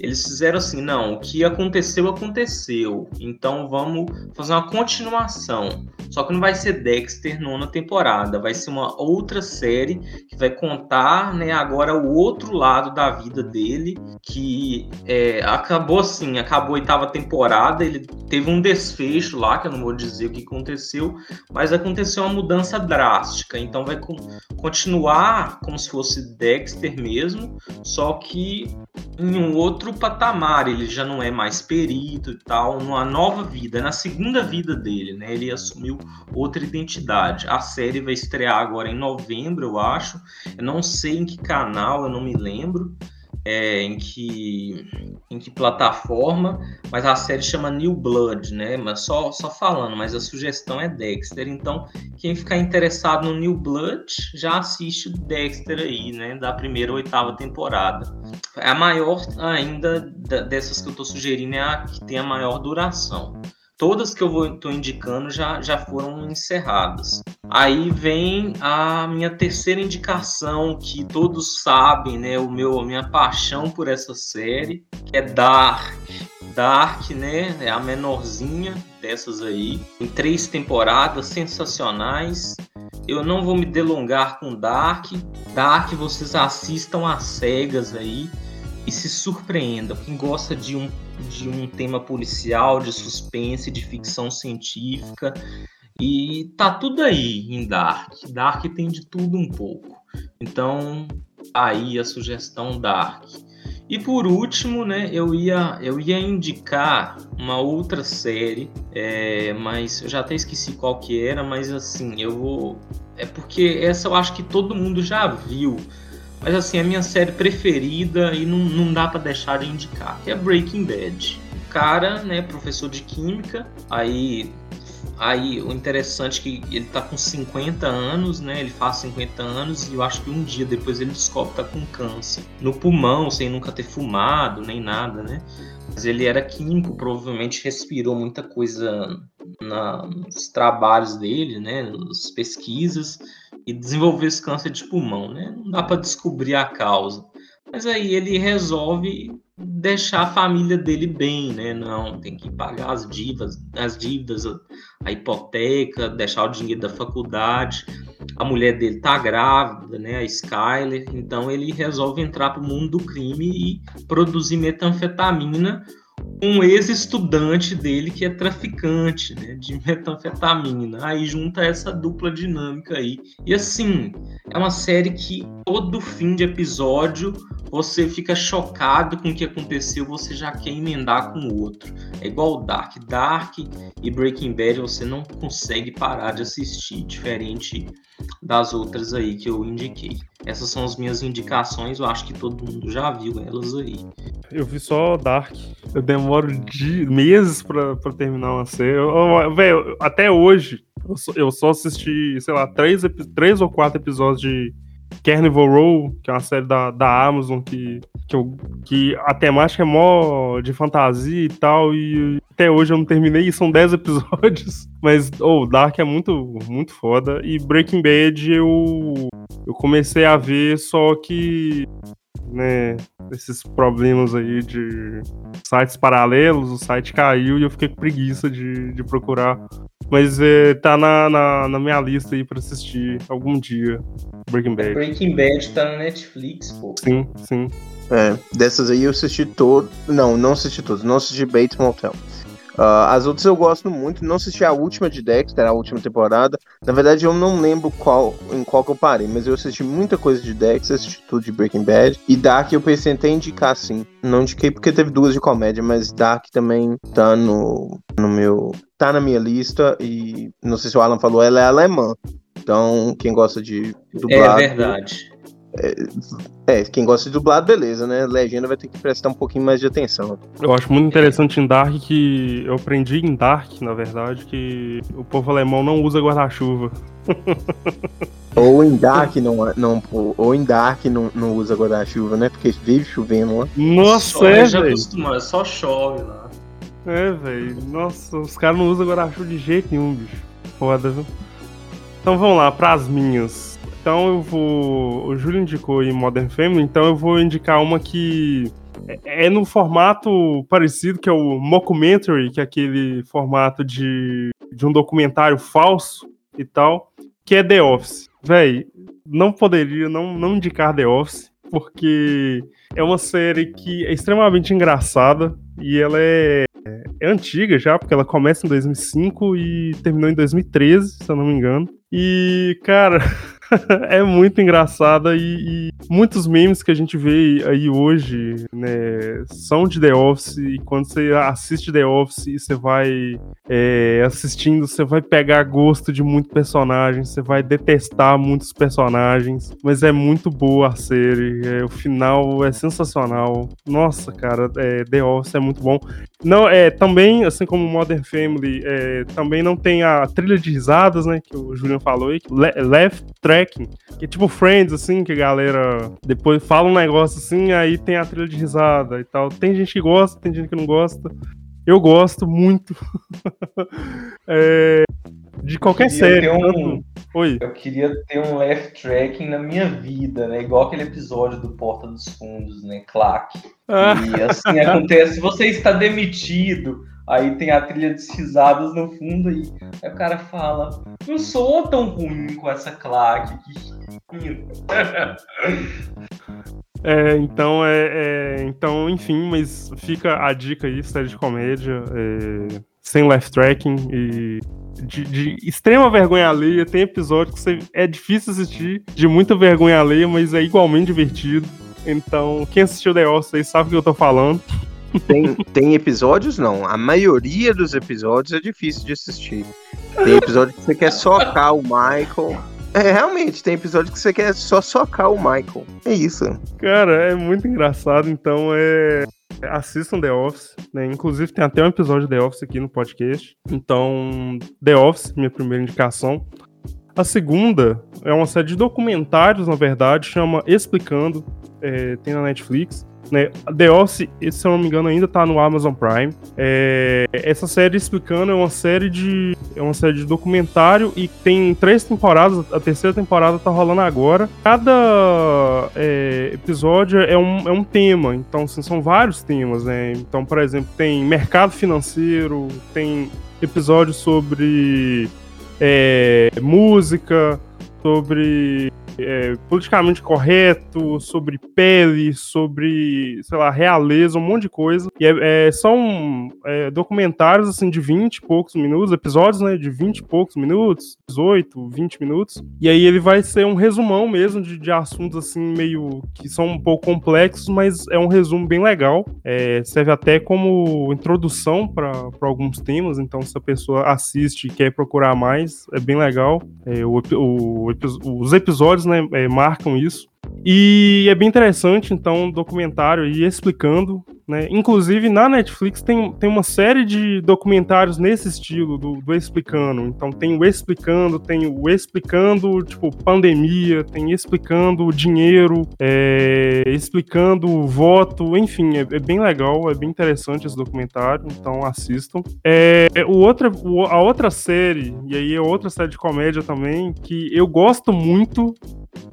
eles fizeram assim, não, o que aconteceu, aconteceu. Então vamos fazer uma continuação. Só que não vai ser Dexter nona temporada, vai ser uma outra série que vai contar, né, agora o outro lado da vida dele, que é, acabou assim, acabou a oitava temporada, ele teve um desfecho lá, que eu não vou dizer o que aconteceu, mas aconteceu uma mudança drástica. Então vai continuar como se fosse Dexter mesmo, só que em um outro patamar, ele já não é mais perito e tal, numa nova vida, na segunda vida dele, né? Ele assumiu outra identidade. A série vai estrear agora em novembro, eu acho. Eu não sei em que canal, eu não me lembro é, em, que, em que plataforma, mas a série chama New Blood, né? Mas só, só falando, mas a sugestão é Dexter. Então, quem ficar interessado no New Blood já assiste Dexter aí, né? Da primeira ou oitava temporada. É a maior ainda dessas que eu estou sugerindo, é a que tem a maior duração todas que eu estou indicando já, já foram encerradas. Aí vem a minha terceira indicação, que todos sabem, né? O meu, a minha paixão por essa série, que é Dark. Dark, né? É a menorzinha dessas aí. Em três temporadas sensacionais. Eu não vou me delongar com Dark. Dark, vocês assistam às cegas aí e se surpreendam. Quem gosta de um de um tema policial, de suspense, de ficção científica. E tá tudo aí em Dark. Dark tem de tudo um pouco. Então, aí a sugestão Dark. E por último, né, eu ia, eu ia indicar uma outra série, é, mas eu já até esqueci qual que era, mas assim, eu vou. É porque essa eu acho que todo mundo já viu, Mas assim, a minha série preferida e não, não dá para deixar de indicar, que é Breaking Bad. O cara, né, professor de química, aí Aí o interessante é que ele tá com 50 anos, né? Ele faz 50 anos e eu acho que um dia depois ele descobre que tá com câncer no pulmão, sem nunca ter fumado, nem nada, né? Mas ele era químico, provavelmente respirou muita coisa na, nos trabalhos dele, né? Nas pesquisas e desenvolveu esse câncer de pulmão, né? Não dá para descobrir a causa. Mas aí ele resolve deixar a família dele bem, né? Não, tem que pagar as dívidas, as dívidas, a hipoteca, deixar o dinheiro da faculdade. A mulher dele tá grávida, né? A Skyler. Então ele resolve entrar para o mundo do crime e produzir metanfetamina um ex-estudante dele que é traficante né, de metanfetamina. Aí junta essa dupla dinâmica aí. E assim, é uma série que todo fim de episódio você fica chocado com o que aconteceu, você já quer emendar com o outro. É igual Dark. Dark e Breaking Bad você não consegue parar de assistir, diferente das outras aí que eu indiquei. Essas são as minhas indicações, eu acho que todo mundo já viu elas aí. Eu vi só Dark. Eu demoro de meses pra, terminar uma série. Velho, até hoje, eu só, eu só, assisti, sei lá, três, três ou quatro episódios de Carnival Row, que é uma série da, da Amazon que, que, eu, que a temática é mó de fantasia e tal, e até hoje eu não terminei, e são 10 episódios. Mas, oh, Dark é muito, muito foda. E Breaking Bad eu, eu comecei a ver, só que né, esses problemas aí de sites paralelos, o site caiu e eu fiquei com preguiça de, de procurar. Mas é, tá na, na, na, minha lista aí pra assistir algum dia. Breaking Bad. Breaking Bad tá na Netflix, pô. Sim, sim. É, dessas aí eu assisti todo. Não, não assisti todos. Não assisti Bates Motel. Uh, as outras eu gosto muito. Não assisti a última de Dexter, a última temporada. Na verdade, eu não lembro qual, em qual que eu parei, mas eu assisti muita coisa de Dexter, assisti tudo de Breaking Bad. E Dark eu pensei até indicar sim. Não indiquei porque teve duas de comédia, mas Dark também tá no, no meu. tá na minha lista. E não sei se o Alan falou, ela é alemã. Então, quem gosta de dublado. É verdade. É, quem gosta de dublado, beleza, né? Legenda vai ter que prestar um pouquinho mais de atenção. Eu acho muito interessante em Dark que eu aprendi em Dark, na verdade, que o povo alemão não usa guarda-chuva. ou em Dark não, não ou em Dark não, não usa guarda-chuva, né? Porque vive chovendo lá. Nossa, só, é, já acostumou, só chove lá. É, velho. Nossa, os caras não usam guarda-chuva de jeito nenhum, bicho. Foda, viu? Então vamos lá, pras minhas. Então eu vou. O Júlio indicou em Modern Family, então eu vou indicar uma que é, é no formato parecido, que é o mockumentary, que é aquele formato de, de um documentário falso e tal, que é The Office. Véi, não poderia não, não indicar The Office, porque é uma série que é extremamente engraçada e ela é, é antiga já, porque ela começa em 2005 e terminou em 2013, se eu não me engano. E, cara. é muito engraçada e, e, muitos memes que a gente vê aí hoje, né, são de The Office e quando você assiste The Office e você vai é, assistindo, você vai pegar gosto de muitos personagens, você vai detestar muitos personagens, mas é muito boa a série, é, o final é sensacional. Nossa, cara, é, The Office é muito bom. Não, é também, assim como Modern Family, é, também não tem a trilha de risadas, né, que o Julian falou aí, Left Track tracking, que é tipo Friends, assim, que a galera depois fala um negócio assim, aí tem a trilha de risada e tal. Tem gente que gosta, tem gente que não gosta. Eu gosto muito. é, de qualquer série. Um, Oi. Eu queria ter um left tracking na minha vida, né? Igual aquele episódio do Porta dos Fundos, né? Clack. Ah. E assim acontece, você está demitido. Aí tem a trilha de risadas no fundo e aí o cara fala: Não sou tão ruim com essa claque. É, então é, é, Então, enfim, mas fica a dica aí, série de comédia, é, sem left tracking e de, de, extrema vergonha alheia. Tem episódio que você, é difícil assistir, de muita vergonha alheia, mas é igualmente divertido. Então, quem assistiu The Office aí sabe o que eu tô falando. Tem, tem episódios, não. A maioria dos episódios é difícil de assistir. Tem episódio que você quer socar o Michael É, realmente, tem episódio que você quer só socar o Michael. É isso. Cara, é muito engraçado, então é. Assistam The Office, né? Inclusive tem até um episódio de The Office aqui no podcast. Então, The Office, minha primeira indicação. A segunda é uma série de documentários, na verdade, chama Explicando, é, tem na Netflix. Né? The Office, se eu não me engano, ainda tá no Amazon Prime. É, essa série explicando é uma série de é uma série de documentário e tem três temporadas. A terceira temporada tá rolando agora. Cada é, episódio é um, é um tema, então assim, são vários temas, né? Então, por exemplo, tem mercado financeiro, tem episódios sobre é, música, sobre é, politicamente correto, sobre pele, sobre, sei lá, realeza, um monte de coisa. E é, é, são é, documentários, assim, de 20 e poucos minutos, episódios, né, de 20 e poucos minutos, 18, 20 minutos. E aí ele vai ser um resumão mesmo de, de assuntos, assim, meio que são um pouco complexos, mas é um resumo bem legal. É, serve até como introdução para alguns temas, então se a pessoa assiste e quer procurar mais, é bem legal. O, o, os episódios né, é, marcam isso. E é bem interessante, então, um documentário aí explicando, né? Inclusive, na Netflix tem, tem uma série de documentários nesse estilo, do, do explicando. Então, tem o explicando, tem o explicando, tipo, pandemia, tem explicando dinheiro, é, explicando voto, enfim, é, é, bem legal, é bem interessante esse documentário, então assistam. É, o outra, a outra série, e aí é outra série de comédia também, que eu gosto muito,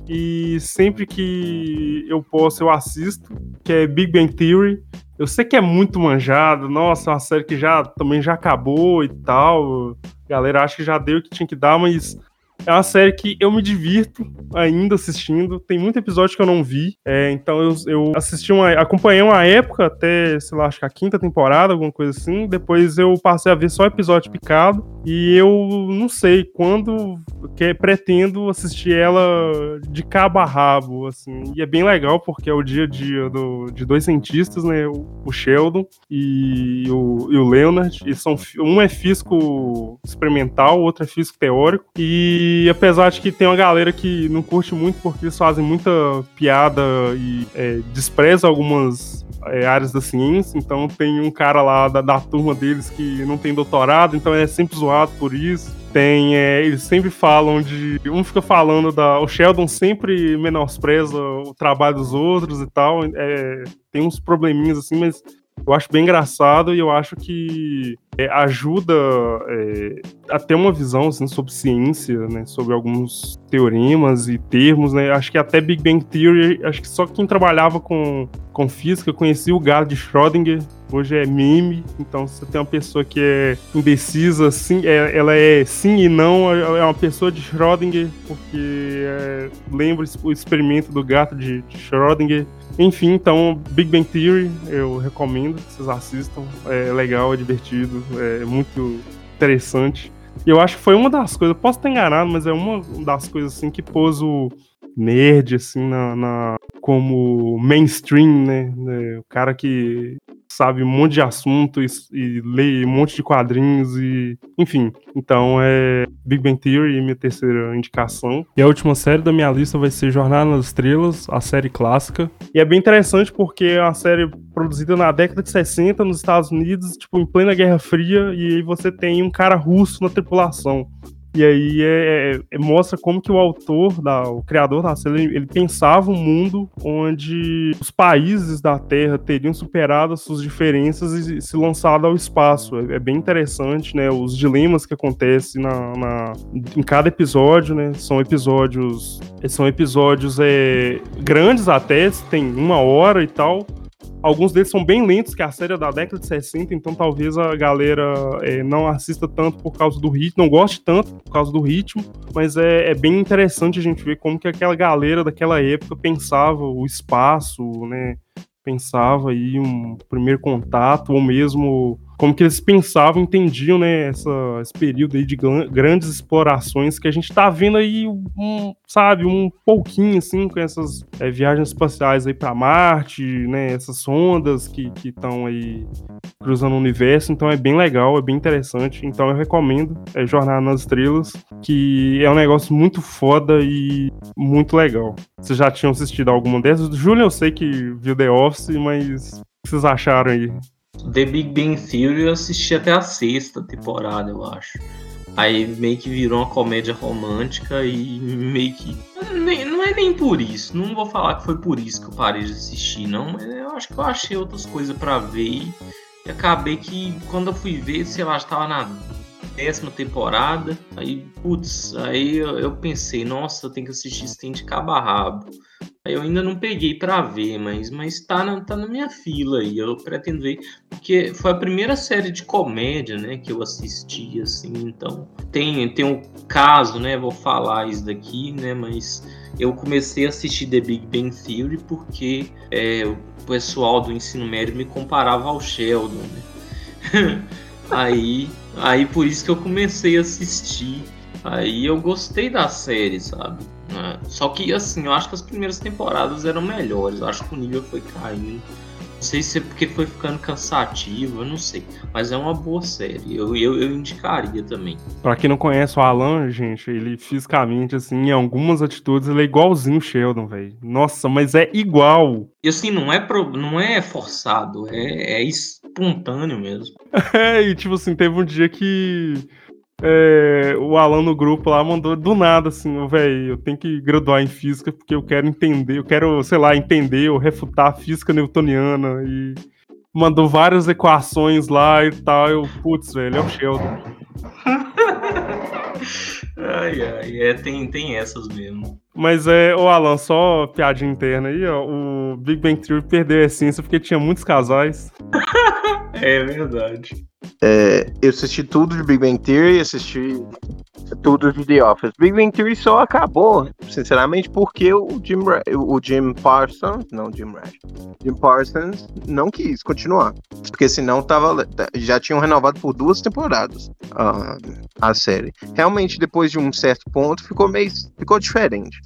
e sempre que eu posso eu assisto, que é Big Bang Theory. Eu sei que é muito manjado, nossa, é uma série que já também já acabou e tal. Galera acha que já deu o que tinha que dar, mas é uma série que eu me divirto ainda assistindo. Tem muito episódio que eu não vi. É, então eu, eu assisti uma. acompanhei uma época até, sei lá, acho que a quinta temporada, alguma coisa assim. Depois eu passei a ver só episódio picado. E eu não sei quando que pretendo assistir ela de cabo a rabo, assim. E é bem legal porque é o dia a dia do, de dois cientistas, né? O, Sheldon e o, e o Leonard. E são, um é físico experimental, o outro é físico teórico. E e apesar de que tem uma galera que não curte muito porque eles fazem muita piada e é, despreza algumas é, áreas da ciência, então tem um cara lá da, da, turma deles que não tem doutorado, então é sempre zoado por isso. Tem, é, eles sempre falam de. Um fica falando da. O Sheldon sempre menospreza o trabalho dos outros e tal. É, tem uns probleminhas assim, mas eu acho bem engraçado e eu acho que é, ajuda é, a ter uma visão assim, sobre ciência, né, sobre alguns teoremas e termos, né, acho que até Big Bang Theory, acho que só quem trabalhava com, com física conhecia o gato de Schrödinger, hoje é meme, então se você tem uma pessoa que é indecisa, sim, é, ela é sim e não, é uma pessoa de Schrödinger, porque é, lembra o experimento do gato de, de Schrödinger, enfim, então, Big Bang Theory, eu recomendo que vocês assistam. É legal, é divertido, é muito interessante. E eu acho que foi uma das coisas, posso estar enganado, mas é uma das coisas assim que pôs o nerd assim na, na como mainstream, né? O cara que sabe um monte de assunto e, e, lê um monte de quadrinhos e. Enfim. Então é Big Bang Theory, minha terceira indicação. E a última série da minha lista vai ser Jornada nas Estrelas, a série clássica. E é bem interessante porque é uma série produzida na década de 60 nos Estados Unidos, tipo, em plena Guerra Fria, e aí você tem um cara russo na tripulação. E aí é, é, é, mostra como que o autor, da, o criador da série, ele, ele, pensava um mundo onde os países da Terra teriam superado as suas diferenças e se lançado ao espaço. É, é bem interessante, né? Os dilemas que acontecem na, na, em cada episódio, né? São episódios, são episódios é, grandes até, tem uma hora e tal Alguns deles são bem lentos, que é a série é da década de 60, então talvez a galera é, não assista tanto por causa do ritmo, não goste tanto por causa do ritmo, mas é, é, bem interessante a gente ver como que aquela galera daquela época pensava o espaço, né? Pensava aí um primeiro contato, ou mesmo como que eles pensavam, entendiam, né, essa, esse período aí de grandes explorações que a gente tá vendo aí, um, sabe, um pouquinho, assim, com essas é, viagens espaciais aí para Marte, né, essas sondas que estão aí cruzando o universo, então é bem legal, é bem interessante, então eu recomendo é Jornada nas Estrelas, que é um negócio muito foda e muito legal. Vocês já tinham assistido alguma dessas? Julian, eu sei que viu The Office, mas o que vocês acharam aí? The Big Bang Theory eu assisti até a sexta temporada, eu acho. Aí meio que virou uma comédia romântica e meio que. Nem, não é nem por isso. Não vou falar que foi por isso que eu parei de assistir, não. Mas eu acho que eu achei outras coisas para ver e, acabei que quando eu fui ver, sei lá, estava na décima temporada. Aí, putz, aí eu, eu pensei, nossa, eu tenho que assistir isso tem de cabo a rabo. Eu ainda não peguei para ver, mas, mas tá, na, tá na minha fila aí. Eu pretendo ver, porque foi a primeira série de comédia, né, que eu assisti, assim. Então, tem, tem um caso, né, vou falar isso daqui, né, mas eu comecei a assistir The Big Bang Theory porque é, o pessoal do ensino médio me comparava ao Sheldon, né. aí, aí por isso que eu comecei a assistir. Aí eu gostei da série, sabe? É, só que, assim, eu acho que as primeiras temporadas eram melhores. Eu acho que o nível foi caindo. Não sei se é porque foi ficando cansativo, eu não sei. Mas é uma boa série. Eu, eu, eu indicaria também. Pra quem não conhece o Alan, gente, ele fisicamente, assim, em algumas atitudes, ele é igualzinho o Sheldon, velho. Nossa, mas é igual. E assim, não é, pro, não é forçado, é, é espontâneo mesmo. É, e tipo assim, teve um dia que é, o Alan no grupo lá mandou do nada assim, velho, eu tenho que graduar em física porque eu quero entender, eu quero, sei lá, entender ou refutar a física newtoniana e mandou várias equações lá e tal. Eu, putz, velho, é o Sheldon. ai, ai, é, tem, tem essas mesmo. Mas é, o Alan, só piadinha interna aí, ó. O Big Bang Theory perdeu a essência porque tinha muitos casais. é verdade. É, eu assisti tudo de Big Bang Theory, assisti tudo de The Office. Big Bang Theory só acabou, sinceramente, porque o Jim, o Jim Parsons, não Jim Rash, Jim Parsons não quis continuar, porque senão tava, já tinham renovado por duas temporadas uh, a série. Realmente, depois de um certo ponto, ficou meio, ficou diferente.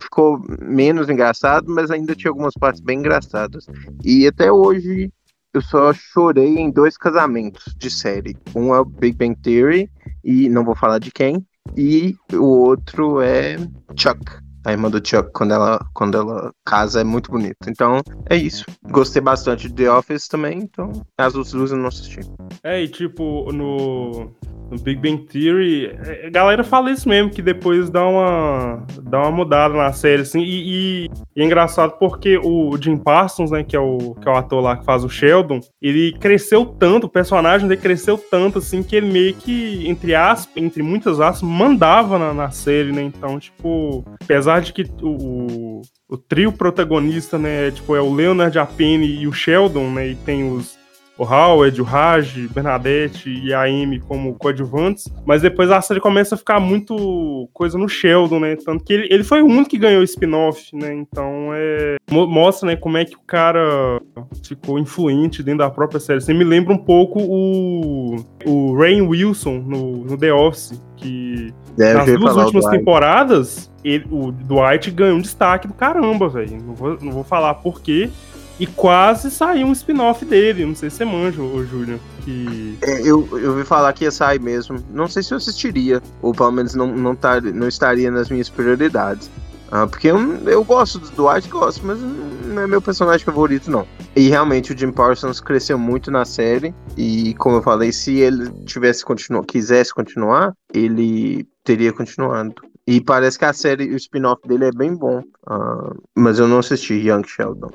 Ficou menos engraçado, mas ainda tinha algumas partes bem engraçadas. E até hoje eu só chorei em dois casamentos de série. Um é o Big Bang Theory, e não vou falar de quem, e o outro é Chuck. A irmã do Chuck, quando ela, quando ela casa, é muito bonita. Então, é isso. Gostei bastante de The Office também, então as outras duas eu não assisti. É, e tipo, no, no Big Bang Theory, é, a galera fala isso mesmo, que depois dá uma, dá uma mudada na série, assim, e, e, e, é engraçado porque o Jim Parsons, né, que é, o, que é o ator lá que faz o Sheldon, ele cresceu tanto, o personagem dele cresceu tanto, assim, que ele meio que, entre aspas, entre muitas aspas, mandava na, na série, né, então, tipo, apesar de que o, o trio protagonista, né, tipo, é o Leonard, a Penny e o Sheldon, né, e tem os o Howard, o Raj, Bernadette e a Amy como coadjuvantes, mas depois a série começa a ficar muito coisa no Sheldon, né? Tanto que ele, ele foi o único que ganhou o spin-off, né? Então é. Mostra, né, como é que o cara ficou influente dentro da própria série. Você me lembra um pouco o, o Rain Wilson no, no The Office, que Deve nas duas últimas temporadas, ele, o Dwight ganhou um destaque do caramba, velho. Não vou, não vou falar por quê, e quase saiu um spin-off dele. Não sei se você manja, ô Júlio. Que... É, eu, eu ouvi falar que ia sair mesmo. Não sei se eu assistiria. Ou pelo menos não, não, tar, não estaria nas minhas prioridades. Ah, porque eu, eu gosto do Dwight, gosto, mas não é meu personagem favorito, não. E realmente o Jim Parsons cresceu muito na série. E como eu falei, se ele tivesse continu quisesse continuar, ele teria continuado. E parece que a série, o spin-off dele é bem bom. Uh, mas eu não assisti Young Sheldon.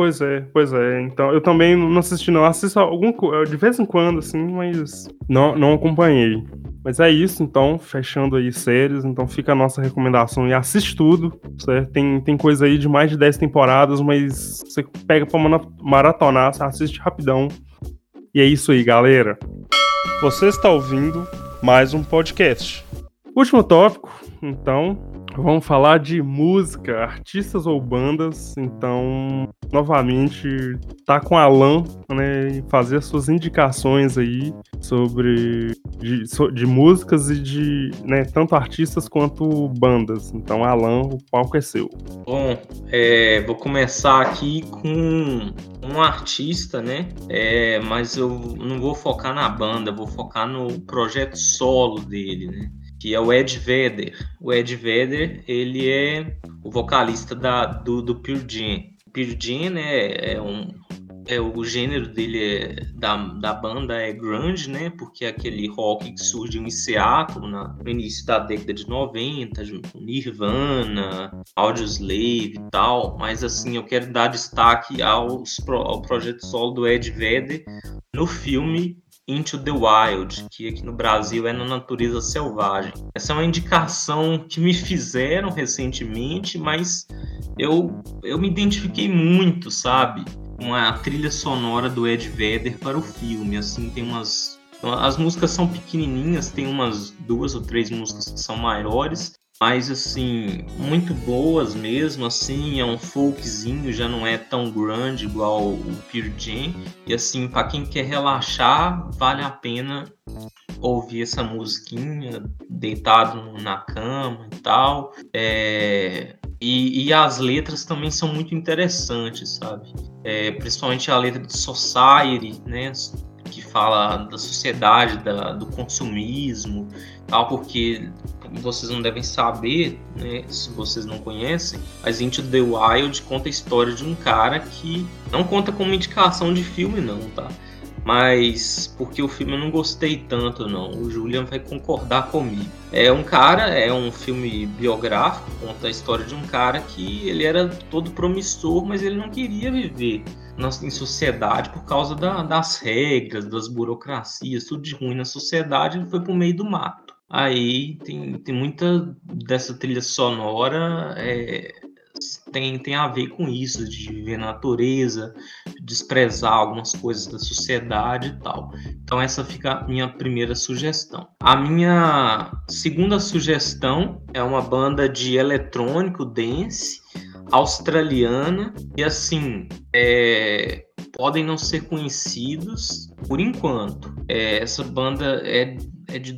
Pois é, pois é. Então, eu também não assisti, não. Assisto algum, de vez em quando, assim, mas não, não acompanhei. Mas é isso, então, fechando aí séries, então fica a nossa recomendação e assiste tudo, certo? Tem, tem coisa aí de mais de 10 temporadas, mas você pega pra maratonar, você assiste rapidão. E é isso aí, galera. Você está ouvindo mais um podcast. Último tópico, então, Vamos falar de música, artistas ou bandas. Então, novamente, tá com Alan, né, fazer suas indicações aí sobre de, de músicas e de, né, tanto artistas quanto bandas. Então, Alan, o palco é seu. Bom, é, vou começar aqui com um artista, né? É, mas eu não vou focar na banda, vou focar no projeto solo dele, né? Que é o Ed Vedder. O Ed Vedder, ele é o vocalista da, do, do Pure Jam. Pure Jam né, é um é, o gênero dele é, da, da banda é grunge, né? Porque é aquele rock que surgiu em Seattle na, no início da década de 90, junto com Nirvana, Audioslave e tal. Mas assim, eu quero dar destaque aos, ao projeto solo do Ed Vedder no filme Into the Wild, que aqui no Brasil é na natureza selvagem. Essa é uma indicação que me fizeram recentemente, mas eu, eu me identifiquei muito, sabe? Com a trilha sonora do Ed Vedder para o filme. Assim, tem umas. As músicas são pequenininhas, tem umas duas ou três músicas que são maiores, mas assim, muito boas mesmo, assim, é um folkzinho, já não é tão grande igual o Pearl Jam, e assim, para quem quer relaxar, vale a pena ouvir essa musiquinha deitado na cama e tal. É... E, e, as letras também são muito interessantes, sabe? É, principalmente a letra de Society, né? Que fala da sociedade, da, do consumismo, tal, porque vocês não devem saber, né, se vocês não conhecem, mas Into the Wild conta a história de um cara que não conta como indicação de filme não, tá? Mas porque o filme eu não gostei tanto não, o Julian vai concordar comigo. É um cara, é um filme biográfico, conta a história de um cara que ele era todo promissor, mas ele não queria viver em sociedade por causa da, das regras, das burocracias, tudo de ruim na sociedade, ele foi pro meio do mato. Aí tem, tem muita dessa trilha sonora é, tem, tem a ver com isso, de viver na natureza, desprezar algumas coisas da sociedade e tal. Então essa fica a minha primeira sugestão. A minha segunda sugestão é uma banda de eletrônico dance australiana e assim é, podem não ser conhecidos por enquanto. É, essa banda é é de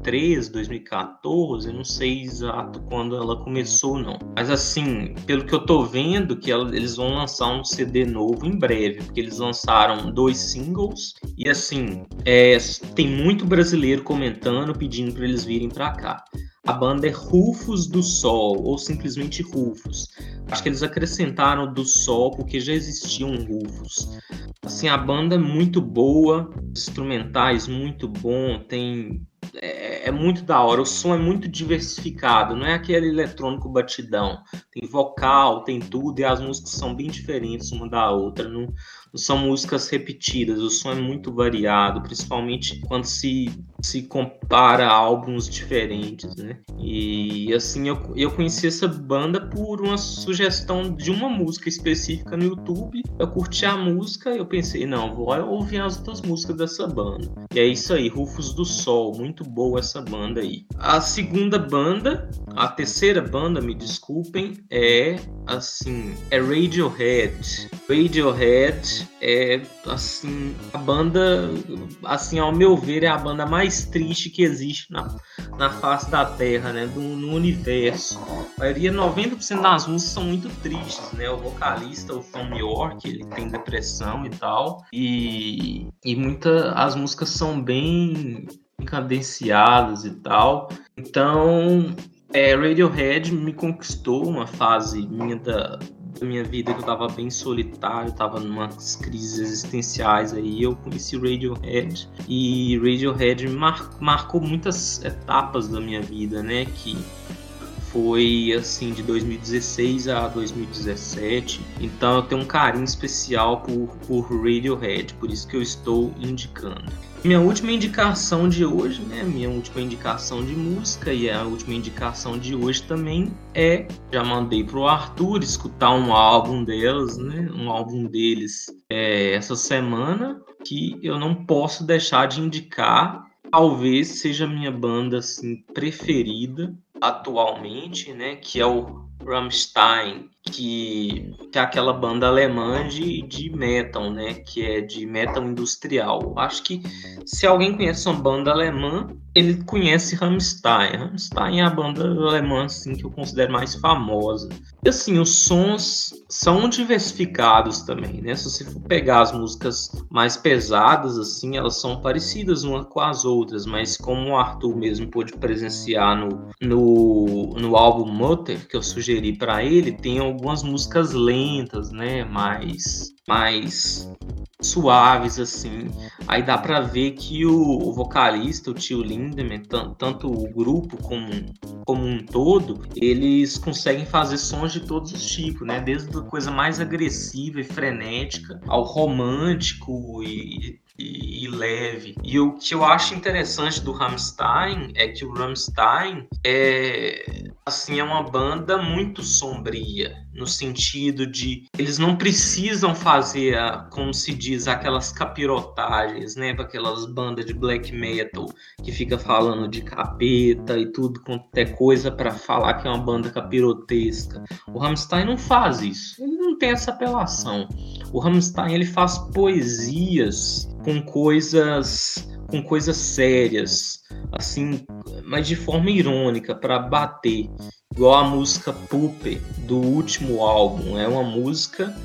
2013, 2014, eu não sei exato quando ela começou não. Mas assim, pelo que eu tô vendo, que ela, eles vão lançar um CD novo em breve, porque eles lançaram dois singles e assim, é, tem muito brasileiro comentando, pedindo para eles virem para cá. A banda é Rufus do Sol, ou simplesmente Rufus. Acho que eles acrescentaram do Sol porque já existiam Rufus. Assim, a banda é muito boa, instrumentais muito bom, tem é, é, muito da hora. O som é muito diversificado, não é aquele eletrônico batidão. Tem vocal, tem tudo, e as músicas são bem diferentes uma da outra. Não são músicas repetidas, o som é muito variado, principalmente quando se, se compara álbuns diferentes, né? E assim, eu, eu conheci essa banda por uma sugestão de uma música específica no YouTube. Eu curti a música eu pensei, não, vou ouvir as outras músicas dessa banda. E é isso aí, Rufus do Sol, muito boa essa banda aí. A segunda banda, a terceira banda, me desculpem, é assim, é Radiohead. Radiohead é assim a banda assim ao meu ver é a banda mais triste que existe na, na face da Terra né do, no universo. A maioria 90% das músicas são muito tristes né o vocalista o Tom York ele tem depressão e tal e e muitas as músicas são bem cadenciadas e tal. Então é, Radiohead me conquistou uma fase minha da, da minha vida que eu tava bem solitário, tava numas crises existenciais aí, eu conheci Radiohead e Radiohead mar marcou muitas etapas da minha vida, né, que foi assim de 2016 a 2017. Então eu tenho um carinho especial por, por Radiohead, por isso que eu estou indicando. Minha última indicação de hoje, né? Minha última indicação de música e a última indicação de hoje também é, já mandei pro Arthur escutar um álbum delas, né? Um álbum deles é, essa semana que eu não posso deixar de indicar. Talvez seja a minha banda assim preferida atualmente, né, que é o Rammstein, que, é aquela banda alemã de, de metal, né? Que é de metal industrial. Acho que se alguém conhece uma banda alemã, ele conhece Rammstein. Rammstein é a banda alemã assim, que eu considero mais famosa. E assim, os sons são diversificados também, né? Se você for pegar as músicas mais pesadas, assim, elas são parecidas umas com as outras, mas como o Arthur mesmo pôde presenciar no, no, no álbum Mutter, que eu sugeri para ele, tem algumas músicas lentas, né? Mais, mais suaves assim. Aí dá para ver que o, o, vocalista, o tio Lindemann, tanto o grupo como, como um todo, eles conseguem fazer sons de todos os tipos, né? Desde a coisa mais agressiva e frenética ao romântico e e, leve. E o que eu acho interessante do Rammstein é que o Rammstein é assim é uma banda muito sombria no sentido de eles não precisam fazer como se diz aquelas capirotagens, né, para aquelas bandas de black metal que fica falando de capeta e tudo quanto é coisa para falar que é uma banda capirotesca. O Rammstein não faz isso. Ele não tem essa apelação. O Rammstein ele faz poesias com coisas com coisas sérias, assim, mas de forma irônica para bater, igual a música Pooper do último álbum. É uma música,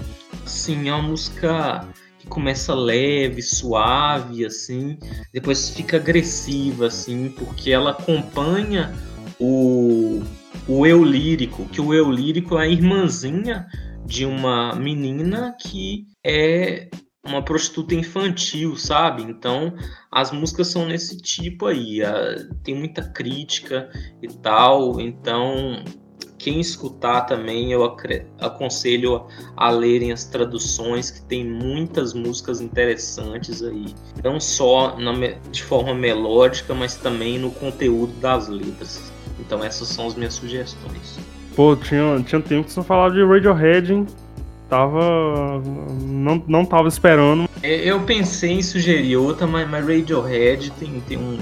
assim, é uma música que começa leve, suave, assim, depois fica agressiva, assim, porque ela acompanha o, o eu lírico, que o eu lírico é a irmãzinha de uma menina que é uma prostituta infantil, sabe? Então as músicas são nesse tipo aí, tem muita crítica e tal. Então quem escutar também eu aconselho a lerem as traduções que tem muitas músicas interessantes aí, não só na, de forma melódica, mas também no conteúdo das letras. Então essas são as minhas sugestões. Pô, tinha, tinha tempo que você falava de Radiohead, hein? Tava. Não, não tava esperando. É, eu pensei em sugerir outra, mas, mas Radiohead tem, tem um,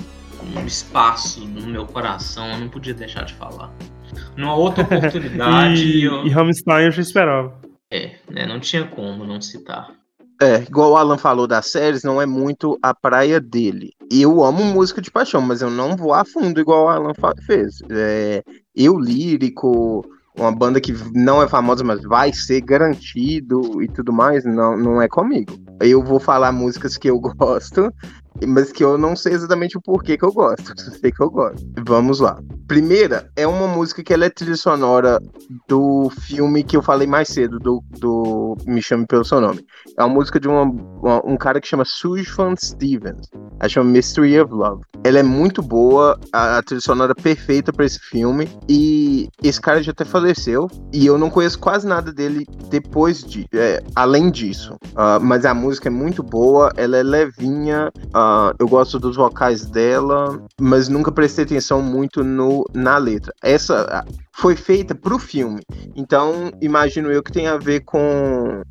um espaço no meu coração, eu não podia deixar de falar. Numa outra oportunidade. e, eu... e Rammstein eu já esperava. É, né, não tinha como não citar. É, igual o Alan falou das séries, não é muito a praia dele. Eu amo música de paixão, mas eu não vou a fundo igual o Alan fez. É, eu lírico, uma banda que não é famosa, mas vai ser garantido e tudo mais, não, não é comigo. Eu vou falar músicas que eu gosto, mas que eu não sei exatamente o porquê que eu gosto. Só sei que eu gosto. Vamos lá. Primeira é uma música que ela é trilha sonora do filme que eu falei mais cedo, do, do Me Chame Pelo Seu Nome. É uma música de uma, uma, um cara que chama Sujfan Stevens. Ela chama Mystery of Love. Ela é muito boa, a, a trilha sonora perfeita para esse filme. E esse cara já até faleceu. E eu não conheço quase nada dele depois de. É, além disso. Uh, mas a música é muito boa, ela é levinha. Uh, eu gosto dos vocais dela, mas nunca prestei atenção muito no, na letra. Essa foi feita pro filme. Então, imagino eu que tem a ver com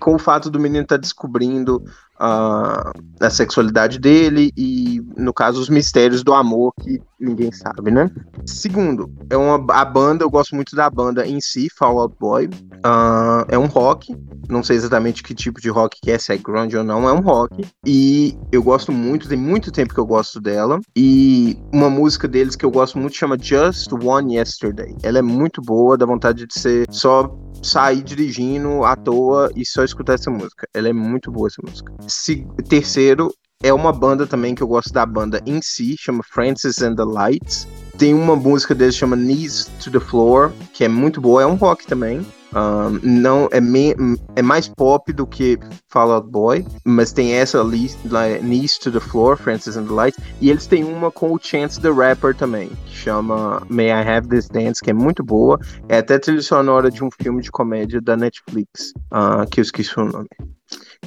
com o fato do menino estar tá descobrindo a sexualidade dele e, no caso, os mistérios do amor que ninguém sabe, né? Segundo, é uma, a banda, eu gosto muito da banda em si, Fall Out Boy. Uh, é um rock, não sei exatamente que tipo de rock que é, se é grunge ou não, é um rock. E eu gosto muito, tem muito tempo que eu gosto dela. E uma música deles que eu gosto muito chama Just One Yesterday. Ela é muito boa, dá vontade de ser só sair dirigindo à toa e só escutar essa música. Ela é muito boa essa música. Se, terceiro, é uma banda também que eu gosto da banda em si, chama Francis and the Lights. Tem uma música deles chama Knees to the Floor, que é muito boa, é um rock também. Um, não é, me, é mais pop do que Fall Out Boy, mas tem essa like, Knees to the Floor, Francis and the Lights, e eles têm uma com o Chance the Rapper também, que chama May I Have This Dance, que é muito boa. É até trilha sonora de um filme de comédia da Netflix, uh, que eu esqueci o nome.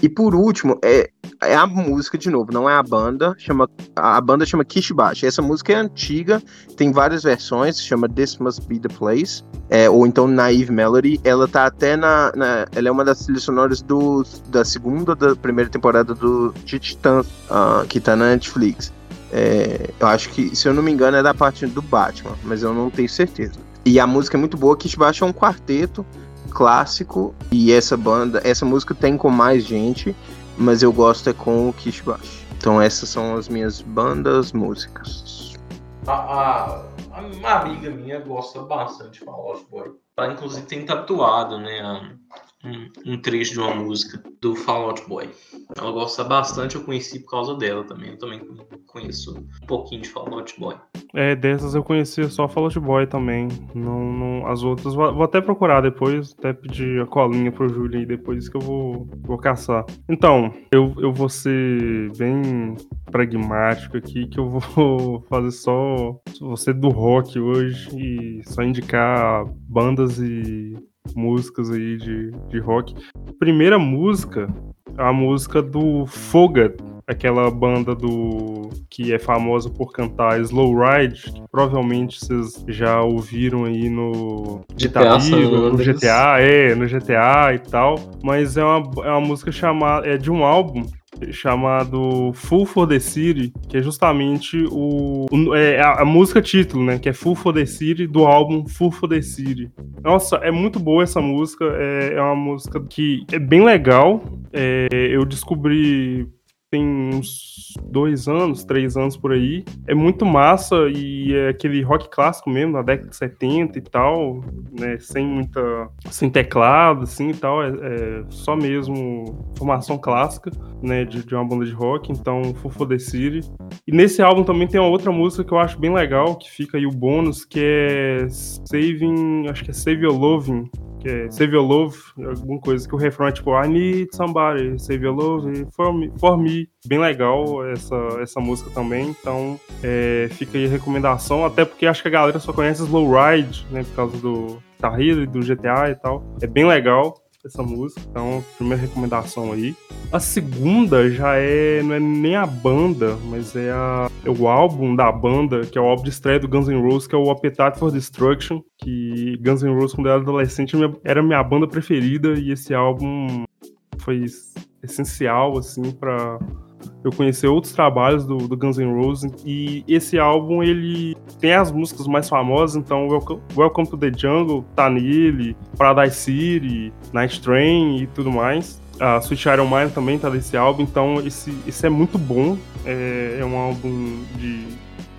E por último, é, é a música de novo, não é a banda. Chama, a banda chama Kishibashi. Essa música é antiga, tem várias versões, chama This Must Be the Place, é, ou então Naive Melody. Ela tá até na. na ela é uma das trilhas sonoras do, da segunda da primeira temporada do Titãs, uh, que tá na Netflix. É, eu acho que, se eu não me engano, é da parte do Batman, mas eu não tenho certeza. E a música é muito boa, Baixo é um quarteto clássico e essa banda, essa música tem com mais gente, mas eu gosto é com o Kish Bash. Então essas são as minhas bandas músicas. A, a, uma amiga minha gosta bastante de Fall Out Boy. Ela inclusive tem tatuado, né? um, um, trecho de uma música do Fall Out Boy. Ela gosta bastante, eu conheci por causa dela também. Eu também conheço um pouquinho de Fall Out Boy. É, dessas eu conhecia só Fall Out Boy também. Não, não, as outras, vou, vou, até procurar depois, até pedir a colinha pro Júlio aí depois que eu vou, vou caçar. Então, eu, eu vou ser bem pragmático aqui, que eu vou fazer só você do rock hoje e só indicar bandas e músicas aí de, de rock. Primeira música, a música do Fogat, aquela banda do que é famosa por cantar Slow Ride, que provavelmente vocês já ouviram aí no GTA, no GTA, é, no GTA e tal, mas é uma, é uma música chamada é de um álbum chamado Full for the City, que é justamente o, o é a, a, música título, né? Que é Full for the City do álbum Full for the City. Nossa, é muito boa essa música. É, é uma música que é bem legal. É, eu descobri tem uns dois anos, três anos por aí. É muito massa e é aquele rock clássico mesmo, da década de 70 e tal, né? Sem muita. sem teclado, assim e tal. É, é só mesmo formação clássica, né? De, de, uma banda de rock, então Fufu the City. E nesse álbum também tem uma outra música que eu acho bem legal, que fica aí o bônus, que é Saving. acho que é Save Your Loving que é Save Your Love, alguma coisa que o refrão é tipo I need somebody, save your love for me. For me. Bem legal essa, essa música também, então é, fica aí a recomendação, até porque acho que a galera só conhece Slow Ride, né, por causa do Guitar e do GTA e tal. É bem legal essa música, então primeira recomendação aí. A segunda já é, não é nem a banda, mas é, a, é o álbum da banda, que é o álbum de estreia do Guns N' Roses, que é o Appetite for Destruction, que Guns N' Roses quando eu era adolescente era minha banda preferida e esse álbum foi essencial assim para eu conhecer outros trabalhos do, do, Guns N' Roses e esse álbum ele tem as músicas mais famosas, então Welcome, Welcome to the Jungle tá nele, Paradise City, Night Train e tudo mais. A Sweet Iron Mine também tá nesse álbum, então esse, esse é muito bom. É, é um álbum de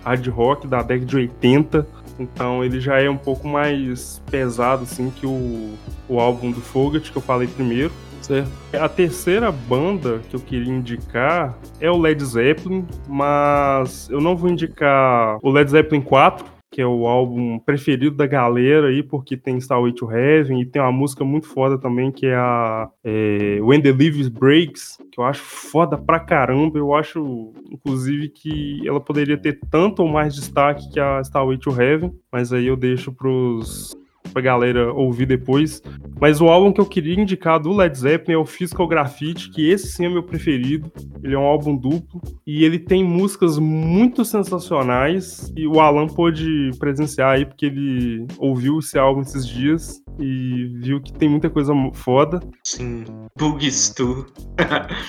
hard rock da década de 80. Então ele já é um pouco mais pesado assim que o, o álbum do Fogat que eu falei primeiro. Certo. A terceira banda que eu queria indicar é o Led Zeppelin, mas eu não vou indicar o Led Zeppelin 4, que é o álbum preferido da galera aí, porque tem Starway to Heaven e tem uma música muito foda também, que é a é, When the Leaves Breaks, que eu acho foda pra caramba. Eu acho, inclusive, que ela poderia ter tanto ou mais destaque que a Starway to Heaven, mas aí eu deixo pros pra galera ouvir depois. Mas o álbum que eu queria indicar do Led Zeppelin é o Physical Graffiti, que esse sim é meu preferido. Ele é um álbum duplo e ele tem músicas muito sensacionais. E o Alan pôde presenciar aí, porque ele ouviu esse álbum esses dias e viu que tem muita coisa foda. Sim, Too.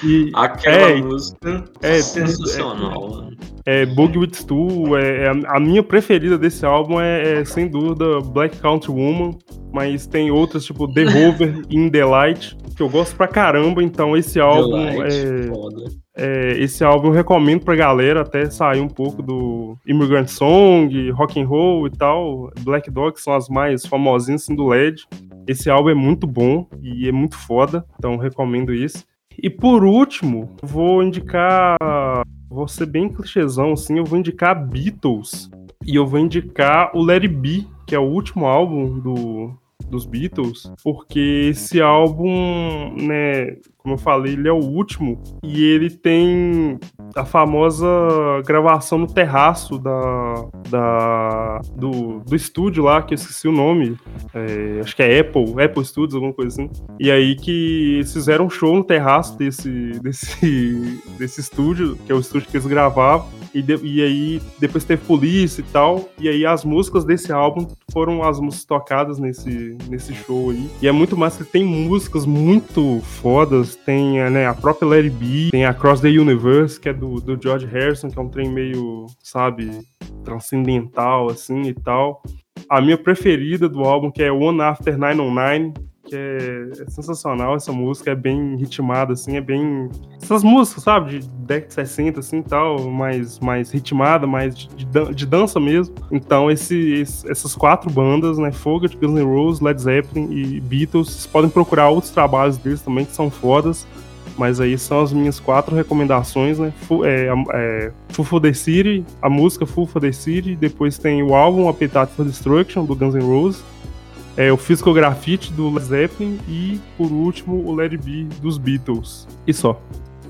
E, Aquela é, música é, sensacional. É, é Boogie With Stu, é, é, a minha preferida desse álbum é, é, sem dúvida Black Country Woman, mas tem outras tipo The Rover In The Light, que eu gosto pra caramba, então esse álbum é, é, esse álbum eu recomendo pra galera até sair um pouco do Immigrant Song, Rock and Roll e tal. Black Dog são as mais famosinhas assim, do LED. Esse álbum é muito bom e é muito foda, então recomendo isso. E por último, vou indicar, vou ser bem clichêzão assim, eu vou indicar Beatles e eu vou indicar o Let It Be, que é o último álbum do dos Beatles, porque esse álbum, né, como eu falei, ele é o último e ele tem a famosa gravação no terraço da, da do, do estúdio lá, que eu esqueci o nome, é, acho que é Apple, Apple Studios, alguma coisa assim. E aí que eles fizeram um show no terraço desse, desse, desse estúdio, que é o estúdio que eles gravavam, E, de, e aí depois teve Polícia e tal. E aí as músicas desse álbum foram as músicas tocadas nesse, nesse show aí. E é muito massa que tem músicas muito fodas. Tem né, a própria Larry B, tem a Cross the Universe, que é do, do George Harrison, que é um trem meio, sabe, transcendental assim e tal. A minha preferida do álbum, que é One After 909, que é, é, sensacional essa música, é bem ritmada, assim, é bem. Essas músicas, sabe, de década de 60, assim tal, mais, mais ritmada, mais de, de, de dança mesmo. Então, esse, esse, essas quatro bandas, né, Fogo, Guns N' Roses, Led Zeppelin e Beatles, vocês podem procurar outros trabalhos deles também que são fodas. Mas aí são as minhas quatro recomendações, né? É, é, Full for the City, a música Full for the City, depois tem o álbum Appetite for Destruction, do Guns N' Roses, é, o Physical Graffiti do Led Zeppelin e, por último, o Led B dos Beatles. E só.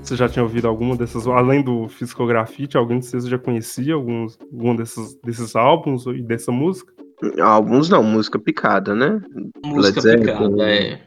Você já tinha ouvido alguma dessas, além do Physical Graffiti, alguém de vocês já conhecia alguns, algum desses, desses álbuns e dessa música? Alguns não, música picada, né? Música Led picada, é.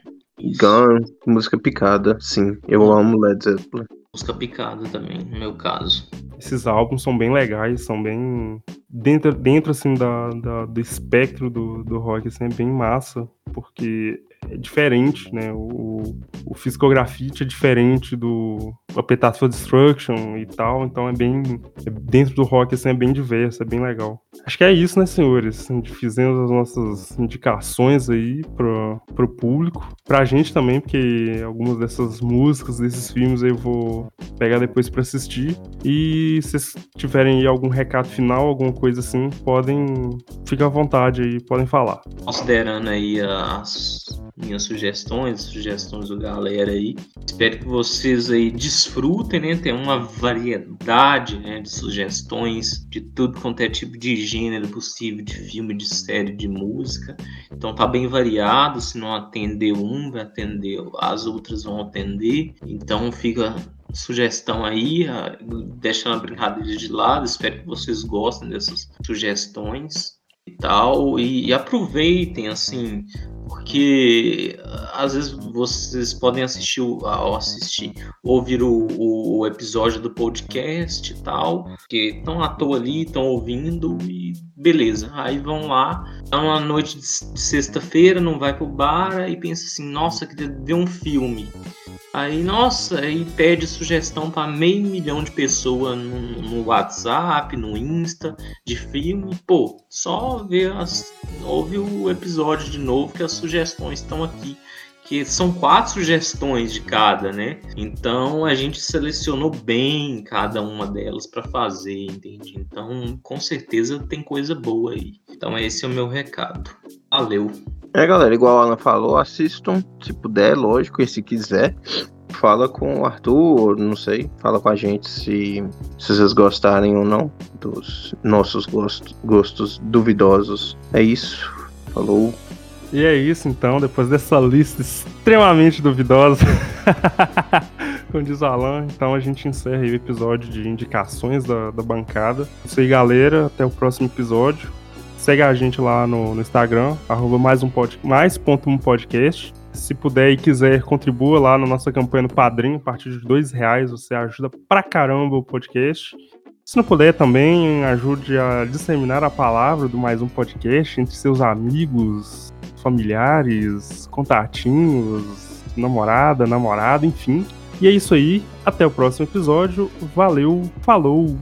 Gun, música picada, sim. Eu hum. amo Led Zeppelin. Música picada também, no meu caso. Esses álbuns são bem legais, são bem dentro, dentro assim, da, da, do espectro do, do rock, assim, é bem massa, porque é diferente, né? O, o Physical Graffiti é diferente do Appetite for Destruction e tal, então é bem. É, dentro do rock, assim, é bem diverso, é bem legal. Acho que é isso, né, senhores? Fizemos as nossas indicações aí pro, pro público, pra gente também, porque algumas dessas músicas, desses filmes eu vou pegar depois para assistir. E se vocês tiverem aí algum recado final, alguma coisa assim, podem. Fica à vontade aí, podem falar. Considerando aí as minhas sugestões, sugestões do galera aí. Espero que vocês aí desfrutem, né? Tem uma variedade né, de sugestões de tudo quanto é tipo de gênero possível, de filme, de série, de música. Então tá bem variado. Se não atender um, vai atender, as outras vão atender. Então fica sugestão aí, deixando a brincadeira de lado. Espero que vocês gostem dessas sugestões e tal. E, e aproveitem, assim, porque às vezes vocês podem assistir ao assistir ouvir o, o, episódio do podcast e tal que estão à toa ali estão ouvindo e beleza aí vão lá é uma noite de sexta-feira não vai pro bar e pensa assim nossa queria ver um filme Aí, nossa, aí pede sugestão para meio milhão de pessoas no, no, WhatsApp, no Insta, de filme. Pô, só ver as. Ouve o episódio de novo que as sugestões estão aqui. Que são quatro sugestões de cada, né? Então a gente selecionou bem cada uma delas para fazer, entende? Então, com certeza tem coisa boa aí. Então, esse é o meu recado. Valeu! É, galera, igual a Ana falou, assistam, se puder, lógico, e se quiser. Fala com o Arthur, não sei, fala com a gente se, se vocês gostarem ou não dos nossos gostos, gostos duvidosos. É isso. Falou. E é isso então, depois dessa lista extremamente duvidosa, como diz o Alan, então a gente encerra o episódio de indicações da, da bancada. Isso aí, galera, até o próximo episódio. Segue a gente lá no, no Instagram, arroba mais, um pod, mais ponto um podcast. Se puder e quiser, contribua lá na nossa campanha no Padrinho. A partir de dois reais você ajuda pra caramba o podcast. Se não puder também, ajude a disseminar a palavra do mais um podcast entre seus amigos, familiares, contatinhos, namorada, namorado, enfim. E é isso aí. Até o próximo episódio. Valeu, falou!